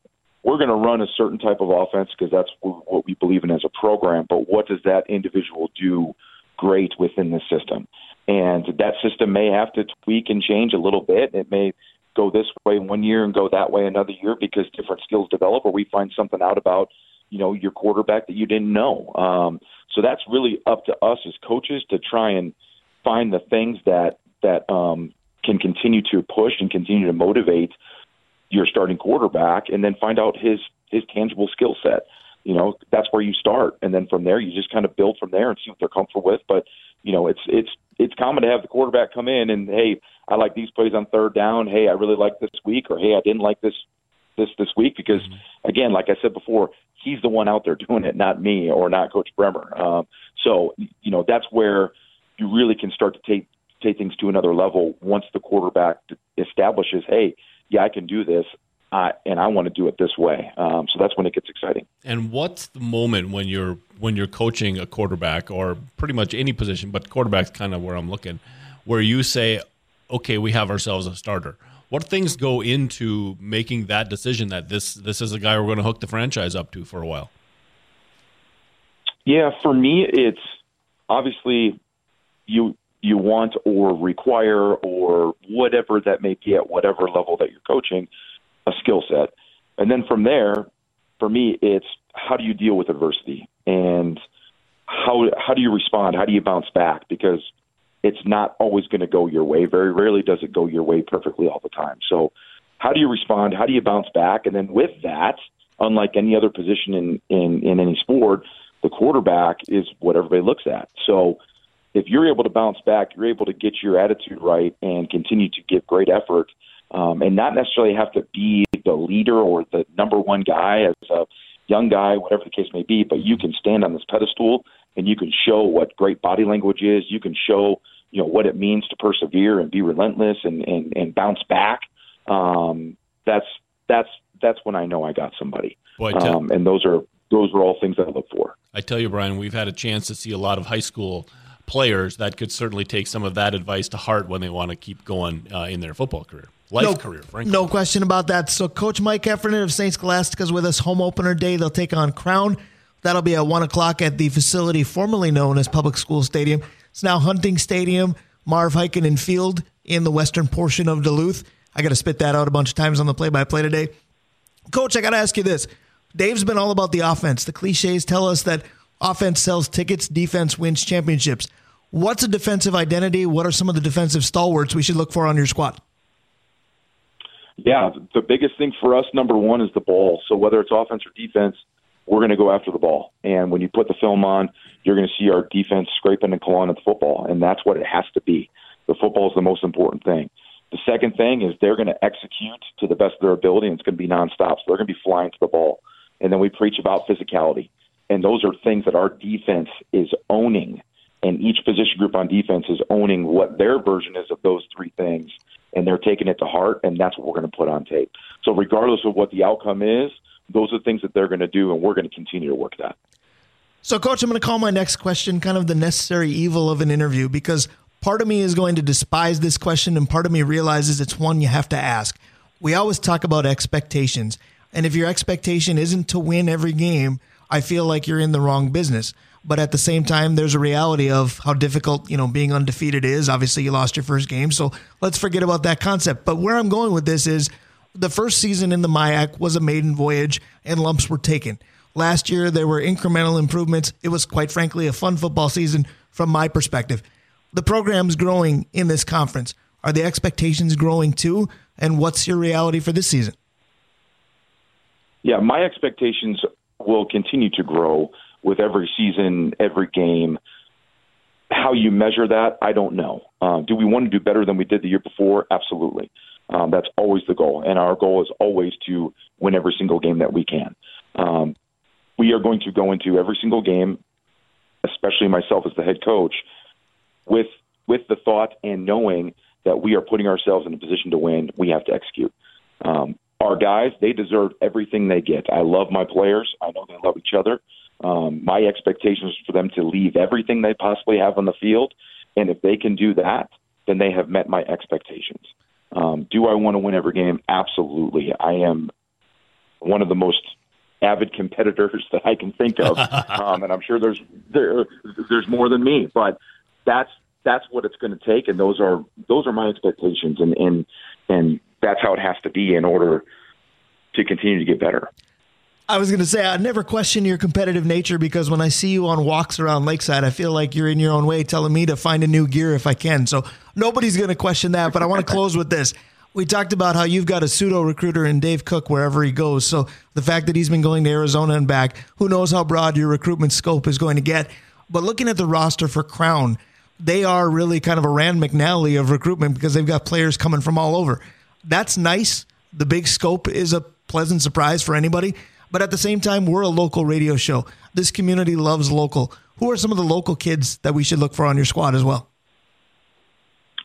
we're going to run a certain type of offense because that's what we believe in as a program. But what does that individual do great within the system? And that system may have to tweak and change a little bit. It may go this way one year and go that way another year because different skills develop, or we find something out about you know your quarterback that you didn't know. Um, so that's really up to us as coaches to try and find the things that that um, can continue to push and continue to motivate your starting quarterback and then find out his his tangible skill set. You know, that's where you start, and then from there you just kind of build from there and see what they're comfortable with. But you know, it's it's it's common to have the quarterback come in and hey, I like these plays on third down. Hey, I really like this week, or hey, I didn't like this this this week because mm-hmm. again, like I said before, he's the one out there doing it, not me or not Coach Bremer. Um, so you know, that's where you really can start to take take things to another level once the quarterback establishes, hey, yeah, I can do this. Uh, and I want to do it this way. Um, so that's when it gets exciting. And what's the moment when you're when you're coaching a quarterback or pretty much any position, but quarterback's kind of where I'm looking, where you say, "Okay, we have ourselves a starter." What things go into making that decision that this this is a guy we're going to hook the franchise up to for a while? Yeah, for me, it's obviously you you want or require or whatever that may be at whatever level that you're coaching a skill set and then from there for me it's how do you deal with adversity and how how do you respond? How do you bounce back? Because it's not always going to go your way. Very rarely does it go your way perfectly all the time. So, how do you respond? How do you bounce back? And then with that, unlike any other position in in, in any sport, the quarterback is what everybody looks at. So, if you're able to bounce back, you're able to get your attitude right and continue to give great effort, um, and not necessarily have to be the leader or the number one guy as a young guy, whatever the case may be. But you can stand on this pedestal and you can show what great body language is. You can show you know what it means to persevere and be relentless and and, and bounce back. Um, that's that's that's when I know I got somebody. Boy, um, and those are those are all things I look for. I tell you, Brian, we've had a chance to see a lot of high school players that could certainly take some of that advice to heart when they want to keep going uh, in their football career, life no, career, frankly. No question about that. So, Coach Mike Heffernan of St. Scholastica is with us home opener day. They'll take on Crown. That'll be at 1 o'clock at the facility formerly known as Public School Stadium. It's now Hunting Stadium, Marv Heikkinen Field in the western portion of Duluth. I got to spit that out a bunch of times on the play by play today. Coach, I got to ask you this. Dave's been all about the offense. The cliches tell us that offense sells tickets, defense wins championships. What's a defensive identity? What are some of the defensive stalwarts we should look for on your squad? Yeah, the biggest thing for us, number one, is the ball. So whether it's offense or defense, we're going to go after the ball. And when you put the film on, you're going to see our defense scraping and clawing at the football, and that's what it has to be. The football is the most important thing. The second thing is they're going to execute to the best of their ability, and it's going to be nonstop. So they're going to be flying to the ball. And then we preach about physicality. And those are things that our defense is owning. And each position group on defense is owning what their version is of those three things. And they're taking it to heart, and that's what we're going to put on tape. So, regardless of what the outcome is, those are things that they're going to do, and we're going to continue to work that. So, coach, I'm going to call my next question kind of the necessary evil of an interview because part of me is going to despise this question, and part of me realizes it's one you have to ask. We always talk about expectations, and if your expectation isn't to win every game, I feel like you're in the wrong business. But at the same time, there's a reality of how difficult, you know, being undefeated is. Obviously, you lost your first game, so let's forget about that concept. But where I'm going with this is the first season in the MIAC was a maiden voyage and lumps were taken. Last year, there were incremental improvements. It was, quite frankly, a fun football season from my perspective. The program's growing in this conference. Are the expectations growing too? And what's your reality for this season? Yeah, my expectations will continue to grow with every season, every game. How you measure that, I don't know. Uh, do we want to do better than we did the year before? Absolutely. Um, that's always the goal, and our goal is always to win every single game that we can. Um, we are going to go into every single game, especially myself as the head coach, with with the thought and knowing that we are putting ourselves in a position to win. We have to execute. Um, our guys, they deserve everything they get. I love my players. I know they love each other. Um, my expectation is for them to leave everything they possibly have on the field, and if they can do that, then they have met my expectations. Um, do I want to win every game? Absolutely. I am one of the most avid competitors that I can think of, um, and I'm sure there's there there's more than me, but that's that's what it's going to take, and those are those are my expectations, and and and that's how it has to be in order to continue to get better. I was going to say, I never question your competitive nature because when I see you on walks around Lakeside, I feel like you're in your own way telling me to find a new gear if I can. So nobody's going to question that. But I want to close with this. We talked about how you've got a pseudo recruiter in Dave Cook wherever he goes. So the fact that he's been going to Arizona and back, who knows how broad your recruitment scope is going to get. But looking at the roster for Crown, they are really kind of a Rand McNally of recruitment because they've got players coming from all over. That's nice. The big scope is a pleasant surprise for anybody. But at the same time, we're a local radio show. This community loves local. Who are some of the local kids that we should look for on your squad as well?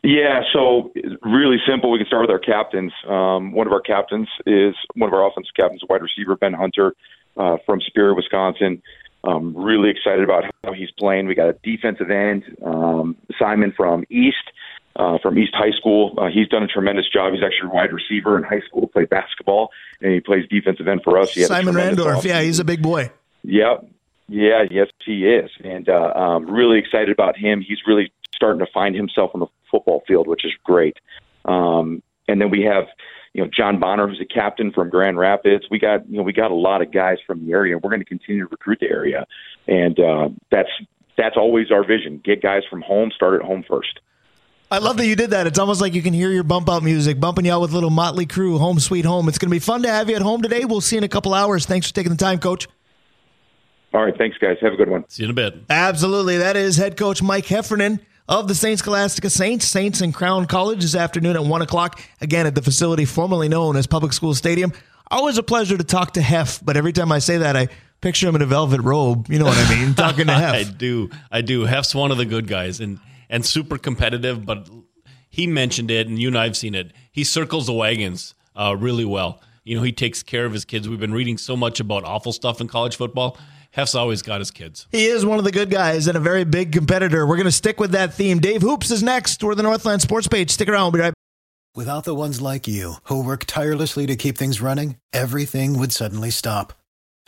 Yeah, so really simple. We can start with our captains. Um, one of our captains is one of our offensive captains, wide receiver Ben Hunter uh, from Superior, Wisconsin. Um, really excited about how he's playing. We got a defensive end, um, Simon from East uh, from East High School. Uh, he's done a tremendous job. He's actually a wide receiver in high school, played basketball, and he plays defensive end for us. Simon Randorf, yeah, he's a big boy. Yep. Yeah, yes, he is. And uh, um, really excited about him. He's really starting to find himself on the football field, which is great. Um, and then we have, you know, John Bonner, who's a captain from Grand Rapids. We got, you know, we got a lot of guys from the area. We're going to continue to recruit the area, and uh, that's that's always our vision: get guys from home, start at home first. I love that you did that. It's almost like you can hear your bump out music, bumping you out with little Motley Crue, Home Sweet Home. It's going to be fun to have you at home today. We'll see you in a couple hours. Thanks for taking the time, Coach. All right, thanks, guys. Have a good one. See you in a bit. Absolutely. That is head coach Mike Heffernan of the Saint Scholastica Saints. Saints and Crown College this afternoon at 1 o'clock, again at the facility formerly known as Public School Stadium. Always a pleasure to talk to Hef, but every time I say that, I picture him in a velvet robe. You know what I mean? Talking to Hef. I do. I do. Hef's one of the good guys and, and super competitive, but he mentioned it, and you and I have seen it. He circles the wagons uh, really well. You know, he takes care of his kids. We've been reading so much about awful stuff in college football. Hef's always got his kids. He is one of the good guys and a very big competitor. We're going to stick with that theme. Dave Hoops is next. We're the Northland Sports Page. Stick around. We'll be right back. Without the ones like you, who work tirelessly to keep things running, everything would suddenly stop.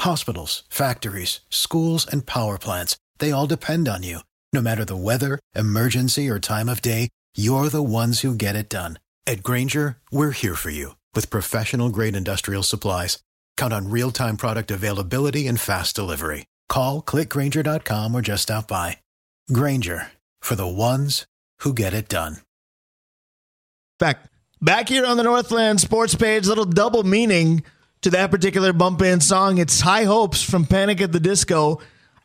Hospitals, factories, schools, and power plants, they all depend on you. No matter the weather, emergency, or time of day, you're the ones who get it done. At Grainger, we're here for you with professional grade industrial supplies. Count on real time product availability and fast delivery. Call clickgrainger.com or just stop by. Grainger for the ones who get it done. Back. Back here on the Northland Sports Page, little double meaning to that particular bump in song. It's High Hopes from Panic at the Disco.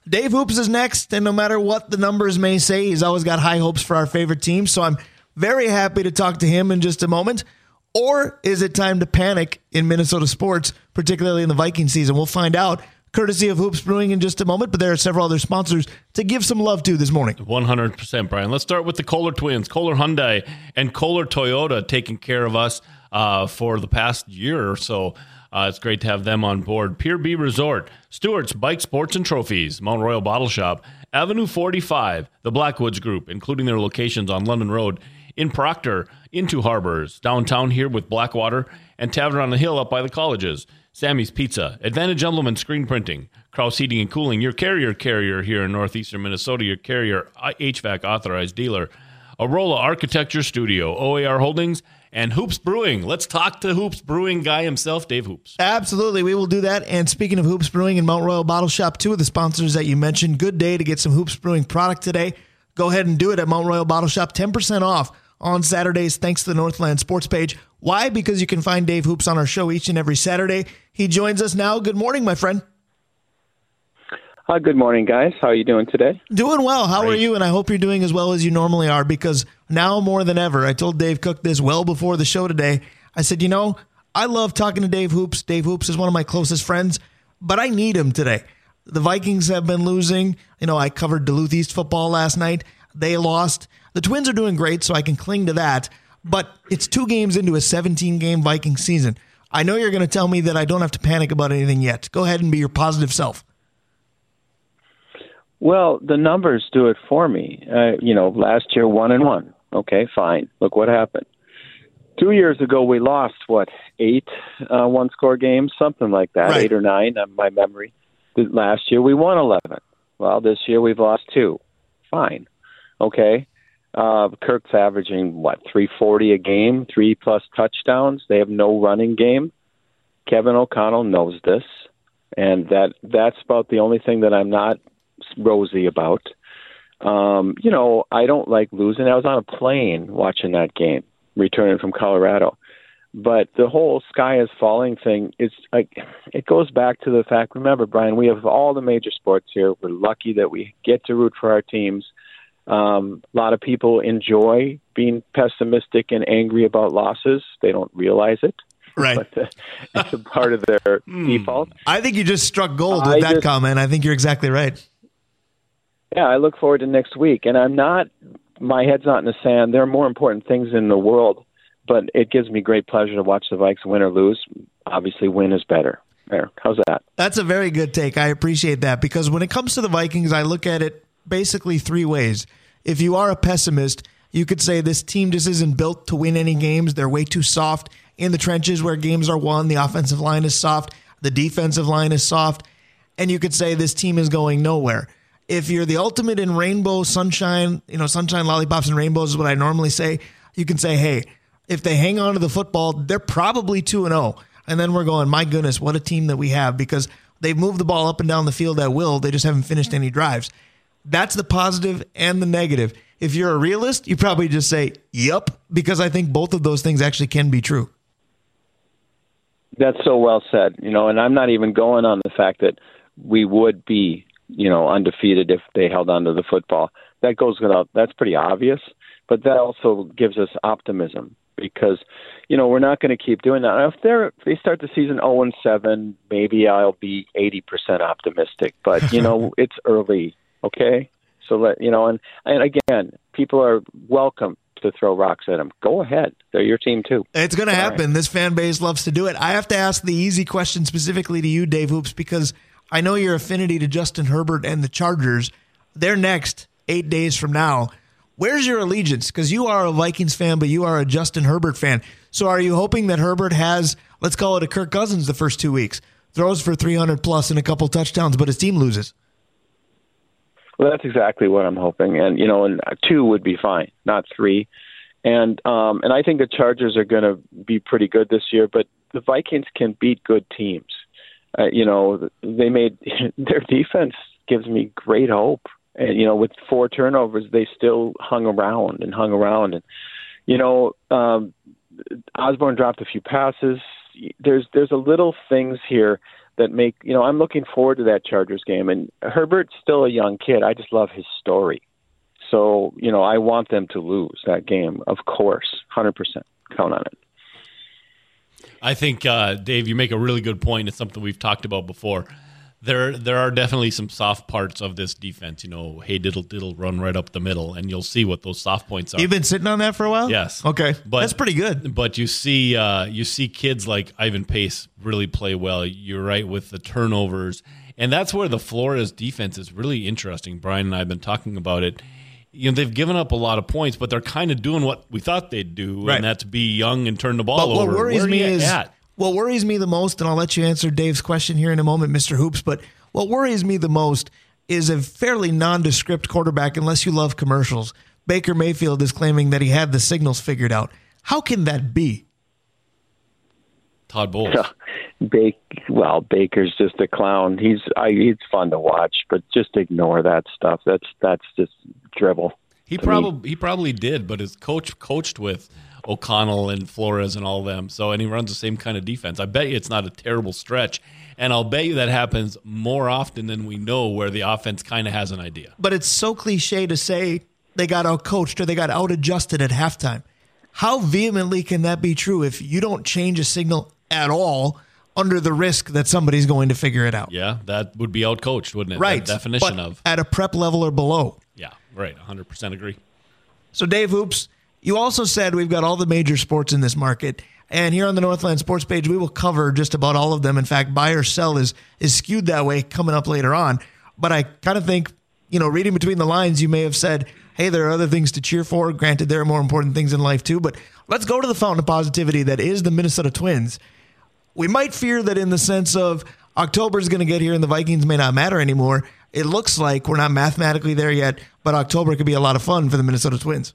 Dave Hoops is next, and no matter what the numbers may say, he's always got high hopes for our favorite team. So I'm very happy to talk to him in just a moment. Or is it time to panic in Minnesota sports, particularly in the Viking season? We'll find out, courtesy of Hoops Brewing in just a moment. But there are several other sponsors to give some love to this morning. 100%, Brian. Let's start with the Kolar twins, Kolar Hyundai and Kolar Toyota taking care of us uh, for the past year or so. Uh, it's great to have them on board. Pier B Resort, Stewart's Bike Sports and Trophies, Mount Royal Bottle Shop, Avenue 45, the Blackwoods Group, including their locations on London Road, in Proctor, into Harbors, downtown here with Blackwater, and Tavern on the Hill up by the colleges. Sammy's Pizza, Advantage Implement Screen Printing, Kraus Heating and Cooling, your carrier carrier here in northeastern Minnesota, your carrier HVAC authorized dealer, Arola Architecture Studio, OAR Holdings, and Hoops Brewing. Let's talk to Hoops Brewing guy himself, Dave Hoops. Absolutely. We will do that. And speaking of Hoops Brewing and Mount Royal Bottle Shop, two of the sponsors that you mentioned, good day to get some Hoops Brewing product today. Go ahead and do it at Mount Royal Bottle Shop. 10% off on Saturdays thanks to the Northland Sports page. Why? Because you can find Dave Hoops on our show each and every Saturday. He joins us now. Good morning, my friend. Uh, good morning, guys. How are you doing today? Doing well. How Great. are you? And I hope you're doing as well as you normally are because now more than ever, I told Dave Cook this well before the show today. I said, you know, I love talking to Dave Hoops. Dave Hoops is one of my closest friends, but I need him today. The Vikings have been losing. You know, I covered Duluth East football last night. They lost. The Twins are doing great, so I can cling to that. But it's two games into a 17 game Viking season. I know you're going to tell me that I don't have to panic about anything yet. Go ahead and be your positive self. Well, the numbers do it for me. Uh, you know, last year one and one. Okay, fine. Look what happened. Two years ago, we lost what eight uh, one-score games, something like that, right. eight or nine, on my memory. Last year we won eleven. Well, this year we've lost two. Fine. Okay. Uh, Kirk's averaging what 340 a game, three plus touchdowns. They have no running game. Kevin O'Connell knows this, and that that's about the only thing that I'm not rosy about. Um, you know, I don't like losing. I was on a plane watching that game, returning from Colorado. But the whole sky is falling thing is like it goes back to the fact. Remember, Brian, we have all the major sports here. We're lucky that we get to root for our teams. Um, a lot of people enjoy being pessimistic and angry about losses. They don't realize it. Right. But, uh, it's a part of their mm. default. I think you just struck gold with I that just, comment. I think you're exactly right. Yeah, I look forward to next week. And I'm not, my head's not in the sand. There are more important things in the world, but it gives me great pleasure to watch the Vikes win or lose. Obviously, win is better. There. How's that? That's a very good take. I appreciate that because when it comes to the Vikings, I look at it basically three ways. If you are a pessimist, you could say this team just isn't built to win any games. They're way too soft in the trenches where games are won. The offensive line is soft, the defensive line is soft. And you could say this team is going nowhere. If you're the ultimate in rainbow, sunshine, you know, sunshine, lollipops, and rainbows is what I normally say, you can say, hey, if they hang on to the football, they're probably 2 and 0. And then we're going, my goodness, what a team that we have because they've moved the ball up and down the field at will. They just haven't finished any drives. That's the positive and the negative. If you're a realist, you probably just say, "Yup," because I think both of those things actually can be true. That's so well said. You know, and I'm not even going on the fact that we would be, you know, undefeated if they held on to the football. That goes without. That's pretty obvious. But that also gives us optimism because, you know, we're not going to keep doing that. If they're if they start the season 0 and 7, maybe I'll be 80% optimistic. But you know, it's early. Okay, so let you know, and and again, people are welcome to throw rocks at them. Go ahead. They're your team too. It's going to happen. Right. This fan base loves to do it. I have to ask the easy question specifically to you, Dave Hoops, because I know your affinity to Justin Herbert and the Chargers. They're next eight days from now. Where's your allegiance? Because you are a Vikings fan, but you are a Justin Herbert fan. So are you hoping that Herbert has, let's call it a Kirk Cousins the first two weeks, throws for 300 plus and a couple touchdowns, but his team loses? Well, that's exactly what I'm hoping, and you know, and two would be fine, not three. And um, and I think the Chargers are going to be pretty good this year, but the Vikings can beat good teams. Uh, you know, they made their defense gives me great hope. And you know, with four turnovers, they still hung around and hung around. And you know, um, Osborn dropped a few passes. There's there's a little things here that make you know I'm looking forward to that Chargers game. And Herbert's still a young kid. I just love his story. So you know I want them to lose that game, of course, hundred percent. Count on it. I think uh, Dave, you make a really good point. It's something we've talked about before there there are definitely some soft parts of this defense. You know, hey diddle diddle run right up the middle, and you'll see what those soft points are. You've been sitting on that for a while. Yes. Okay. But that's pretty good. But you see, uh, you see kids like Ivan Pace really play well. You're right with the turnovers, and that's where the Flores defense is really interesting. Brian and I have been talking about it. You know, they've given up a lot of points, but they're kind of doing what we thought they'd do, right. and that's be young and turn the ball but over. What worries me is at? what worries me the most, and I'll let you answer Dave's question here in a moment, Mr. Hoops. But what worries me the most is a fairly nondescript quarterback, unless you love commercials. Baker Mayfield is claiming that he had the signals figured out. How can that be? Todd Bowles. Bake, well, Baker's just a clown. He's I, he's fun to watch, but just ignore that stuff. That's that's just dribble. He probably he probably did, but his coach coached with O'Connell and Flores and all of them. So and he runs the same kind of defense. I bet you it's not a terrible stretch. And I'll bet you that happens more often than we know where the offense kind of has an idea. But it's so cliche to say they got out coached or they got out adjusted at halftime. How vehemently can that be true if you don't change a signal at all under the risk that somebody's going to figure it out? Yeah, that would be out coached, wouldn't it? Right. That definition but of at a prep level or below. Right. 100% agree. So, Dave Hoops, you also said we've got all the major sports in this market. And here on the Northland Sports page, we will cover just about all of them. In fact, buy or sell is is skewed that way coming up later on. But I kind of think, you know, reading between the lines, you may have said, hey, there are other things to cheer for. Granted, there are more important things in life too. But let's go to the fountain of positivity that is the Minnesota Twins. We might fear that in the sense of October is going to get here and the Vikings may not matter anymore. It looks like we're not mathematically there yet, but October could be a lot of fun for the Minnesota Twins.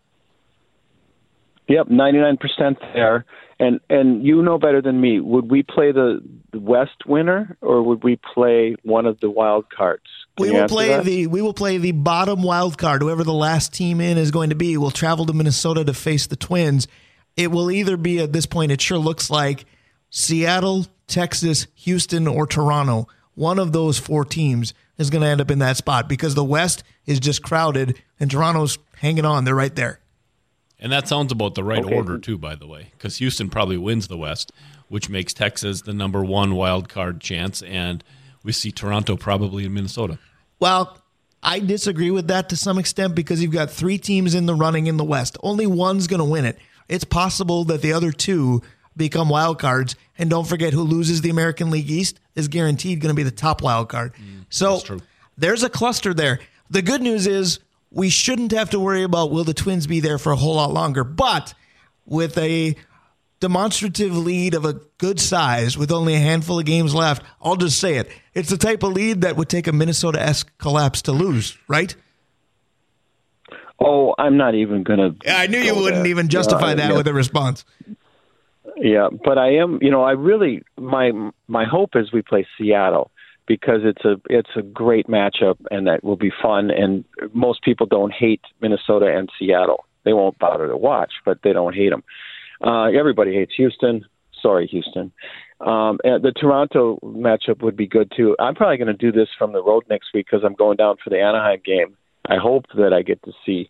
Yep, ninety nine percent there. And and you know better than me. Would we play the, the West winner or would we play one of the wild cards? Can we will play that? the we will play the bottom wild card. Whoever the last team in is going to be will travel to Minnesota to face the Twins. It will either be at this point. It sure looks like Seattle, Texas, Houston, or Toronto. One of those four teams is going to end up in that spot because the West is just crowded and Toronto's hanging on. They're right there. And that sounds about the right okay. order too, by the way, because Houston probably wins the West, which makes Texas the number one wild card chance, and we see Toronto probably in Minnesota. Well, I disagree with that to some extent because you've got three teams in the running in the West. Only one's going to win it. It's possible that the other two become wild cards, and don't forget who loses the American League East is guaranteed going to be the top wild card. Mm, so there's a cluster there. The good news is we shouldn't have to worry about will the Twins be there for a whole lot longer. But with a demonstrative lead of a good size with only a handful of games left, I'll just say it. It's the type of lead that would take a Minnesota esque collapse to lose, right? Oh, I'm not even going to. I knew you wouldn't there. even justify uh, that yeah. with a response. Yeah, but I am. You know, I really my my hope is we play Seattle because it's a it's a great matchup and that will be fun. And most people don't hate Minnesota and Seattle. They won't bother to watch, but they don't hate them. Uh, everybody hates Houston. Sorry, Houston. Um, and the Toronto matchup would be good too. I'm probably going to do this from the road next week because I'm going down for the Anaheim game. I hope that I get to see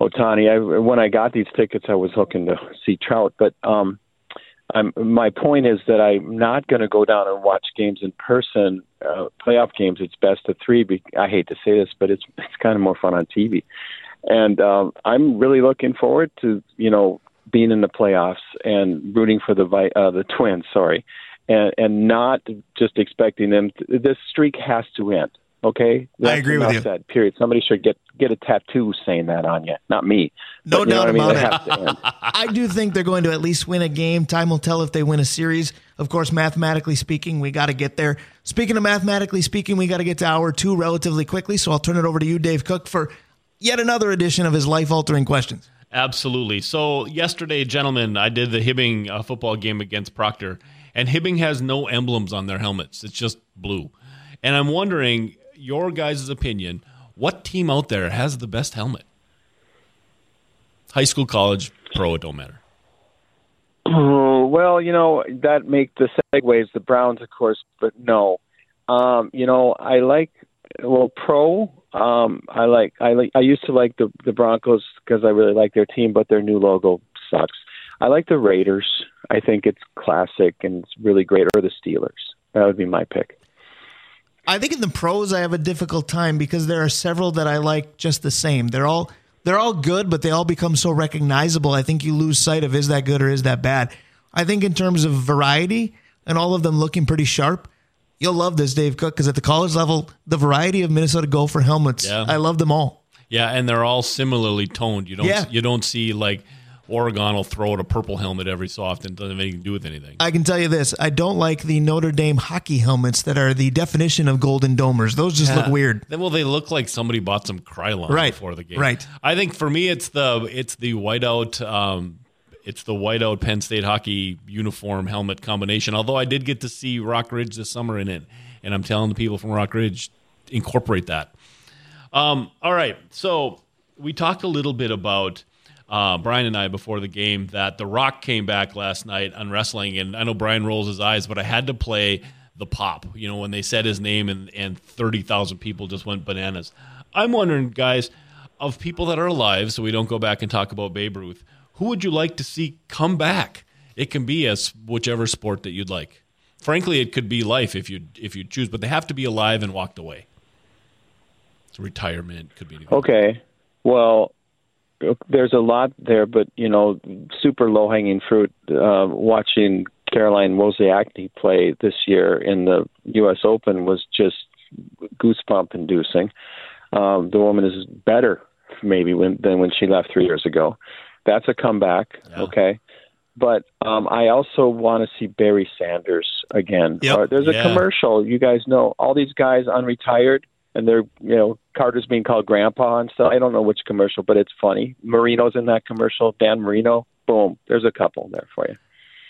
Ohtani. I, when I got these tickets, I was hoping to see Trout, but um, I'm, my point is that I'm not going to go down and watch games in person. Uh, playoff games, it's best of three. Be- I hate to say this, but it's it's kind of more fun on TV. And um, I'm really looking forward to you know being in the playoffs and rooting for the uh, the Twins. Sorry, and and not just expecting them. To, this streak has to end. Okay, That's I agree with you. Said, period. Somebody should get get a tattoo saying that on you, not me. No but, doubt about I mean? it. I do think they're going to at least win a game. Time will tell if they win a series. Of course, mathematically speaking, we got to get there. Speaking of mathematically speaking, we got to get to hour two relatively quickly. So I'll turn it over to you, Dave Cook, for yet another edition of his life altering questions. Absolutely. So yesterday, gentlemen, I did the Hibbing uh, football game against Proctor, and Hibbing has no emblems on their helmets. It's just blue. And I'm wondering your guys' opinion, what team out there has the best helmet? High school, college, pro, it don't matter. Oh, well, you know, that make the segues the Browns, of course, but no. Um, you know, I like well pro. Um, I like I like I used to like the the Broncos because I really like their team, but their new logo sucks. I like the Raiders. I think it's classic and it's really great. Or the Steelers. That would be my pick. I think in the pros I have a difficult time because there are several that I like just the same. They're all they're all good, but they all become so recognizable. I think you lose sight of is that good or is that bad. I think in terms of variety and all of them looking pretty sharp, you'll love this, Dave Cook, because at the college level, the variety of Minnesota Gopher helmets, yeah. I love them all. Yeah, and they're all similarly toned. You don't yeah. you don't see like Oregon will throw out a purple helmet every so often. It doesn't have anything to do with anything. I can tell you this: I don't like the Notre Dame hockey helmets that are the definition of golden domers. Those just yeah. look weird. Well, they look like somebody bought some Krylon right. before the game. Right. I think for me, it's the it's the whiteout. Um, it's the whiteout Penn State hockey uniform helmet combination. Although I did get to see Rock Ridge this summer in it, and I'm telling the people from Rock Ridge incorporate that. Um, all right, so we talked a little bit about uh, Brian and I before the game that The Rock came back last night on wrestling, and I know Brian rolls his eyes, but I had to play the pop. You know, when they said his name and, and 30,000 people just went bananas. I'm wondering, guys, of people that are alive, so we don't go back and talk about Babe Ruth, who would you like to see come back? It can be as whichever sport that you'd like. Frankly, it could be life if you if you choose, but they have to be alive and walked away. Retirement could be anything. Okay. Well, there's a lot there, but you know, super low hanging fruit. Uh, watching Caroline Wozniacki play this year in the U.S. Open was just goosebump inducing. Um, the woman is better maybe when, than when she left three years ago. That's a comeback, yeah. okay. But um, I also want to see Barry Sanders again. Yep. Uh, there's a yeah. commercial. You guys know all these guys unretired and they're you know Carter's being called grandpa and stuff. I don't know which commercial, but it's funny. Marino's in that commercial. Dan Marino. Boom. There's a couple there for you.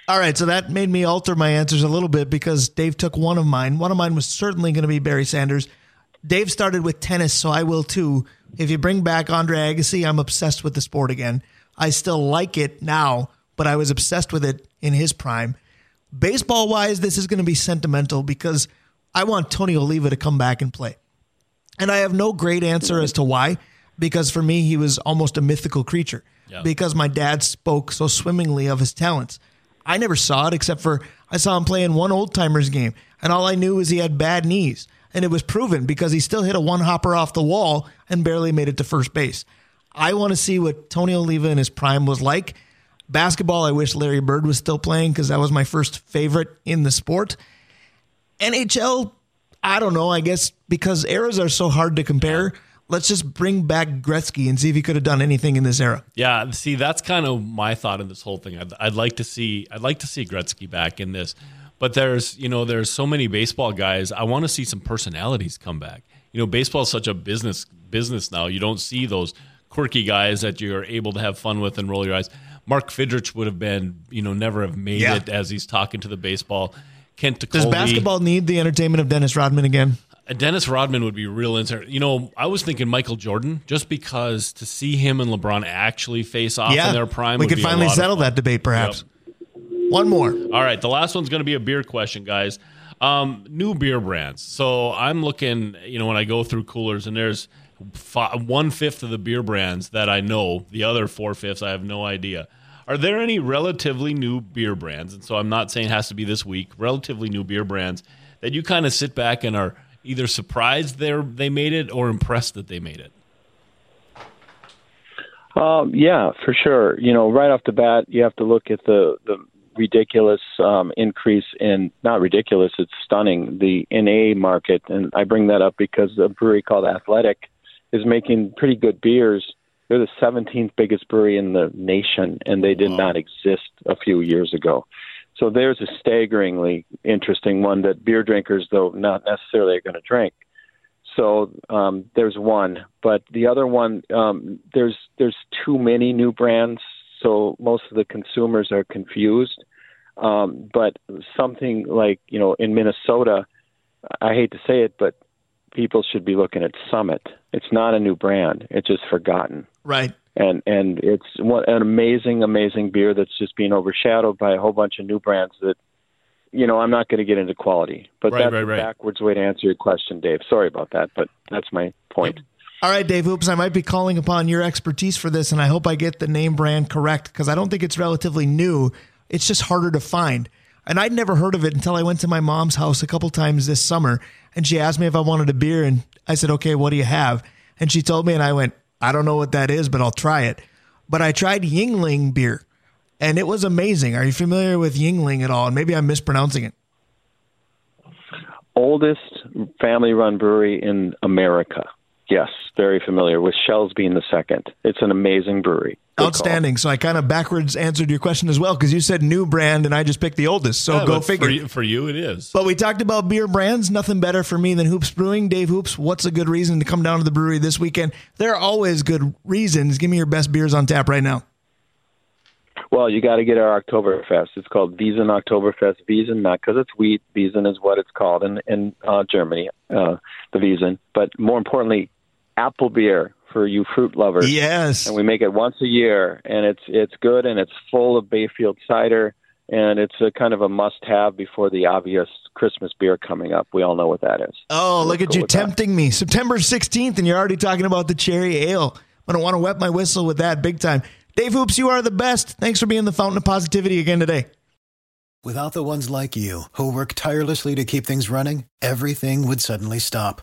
All right, so that made me alter my answers a little bit because Dave took one of mine. One of mine was certainly going to be Barry Sanders. Dave started with tennis, so I will too. If you bring back Andre Agassi, I'm obsessed with the sport again. I still like it now, but I was obsessed with it in his prime. Baseball wise, this is going to be sentimental because I want Tony Oliva to come back and play. And I have no great answer as to why, because for me, he was almost a mythical creature. Yeah. Because my dad spoke so swimmingly of his talents. I never saw it except for I saw him play in one old timers game, and all I knew was he had bad knees. And it was proven because he still hit a one hopper off the wall and barely made it to first base. I want to see what Tony Oliva in his prime was like. Basketball, I wish Larry Bird was still playing because that was my first favorite in the sport. NHL, I don't know. I guess because eras are so hard to compare, let's just bring back Gretzky and see if he could have done anything in this era. Yeah, see, that's kind of my thought in this whole thing. I'd, I'd like to see, I'd like to see Gretzky back in this, but there's, you know, there's so many baseball guys. I want to see some personalities come back. You know, baseball is such a business business now. You don't see those quirky guys that you're able to have fun with and roll your eyes. Mark Fidrych would have been, you know, never have made Yeah. it as he's talking to the baseball Kent Does basketball need the entertainment of Dennis Rodman again? Uh, Dennis Rodman would be real interesting. You know, I was thinking Michael Jordan, just because to see him and LeBron actually face off yeah, in their prime, we would could finally settle that debate, perhaps. One more. All right, the last one's going to be a beer question, guys. Um, new beer brands. So I'm looking, you know, when I go through coolers, and there's one fifth of the beer brands that I know. The other four fifths, I have no idea. Are there any relatively new beer brands? And so I'm not saying it has to be this week. Relatively new beer brands that you kind of sit back and are either surprised they they made it or impressed that they made it. Um, yeah, for sure. You know, right off the bat, you have to look at the the ridiculous um, increase in not ridiculous, it's stunning the NA market, and I bring that up because a brewery called Athletic is making pretty good beers. They're the 17th biggest brewery in the nation, and they did not exist a few years ago. So there's a staggeringly interesting one that beer drinkers, though not necessarily, are going to drink. So um, there's one, but the other one, um, there's there's too many new brands, so most of the consumers are confused. Um, but something like you know in Minnesota, I hate to say it, but people should be looking at Summit. It's not a new brand; it's just forgotten Right. and and it's one, an amazing, amazing beer that's just being overshadowed by a whole bunch of new brands that, you know, I'm not going to get into quality, but Right, that's right, a right. backwards way to answer your question, Dave. Sorry about that, but that's my point. All right, Dave Hoops, I might be calling upon your expertise for this, and I hope I get the name brand correct because I don't think it's relatively new. It's just harder to find. And I'd never heard of it until I went to my mom's house a couple times this summer, and she asked me if I wanted a beer, and I said, okay, what do you have? And she told me, and I went, I don't know what that is, but I'll try it. But I tried Yuengling beer, and it was amazing. Are you familiar with Yuengling at all? And maybe I'm mispronouncing it. Oldest family-run brewery in America. Yes, very familiar with Schell's being the second. It's an amazing brewery. Good call. Outstanding. So I kind of backwards answered your question as well because you said new brand, and I just picked the oldest. So Yeah, go figure. For you, for you, it is. But we talked about beer brands. Nothing better for me than Hoops Brewing. Dave Hoops, what's a good reason to come down to the brewery this weekend? There are always good reasons. Give me your best beers on tap right now. Well, you got to get our Oktoberfest. It's called Wiesen Oktoberfest. Wiesen, not because it's wheat. Wiesen is what it's called in in uh, Germany, uh, the Wiesen. But more importantly, apple beer for you fruit lovers. Yes. and we make it once a year, and it's it's good, and it's full of Bayfield cider, and it's a kind of a must-have before the obvious Christmas beer coming up. We all know what that is. Oh, look at go you with that. tempting me. September 16th, and you're already talking about the cherry ale. I'm going to want to wet my whistle with that big time. Dave Hoops, you are the best. Thanks for being the fountain of positivity again today. Without the ones like you, who work tirelessly to keep things running, everything would suddenly stop.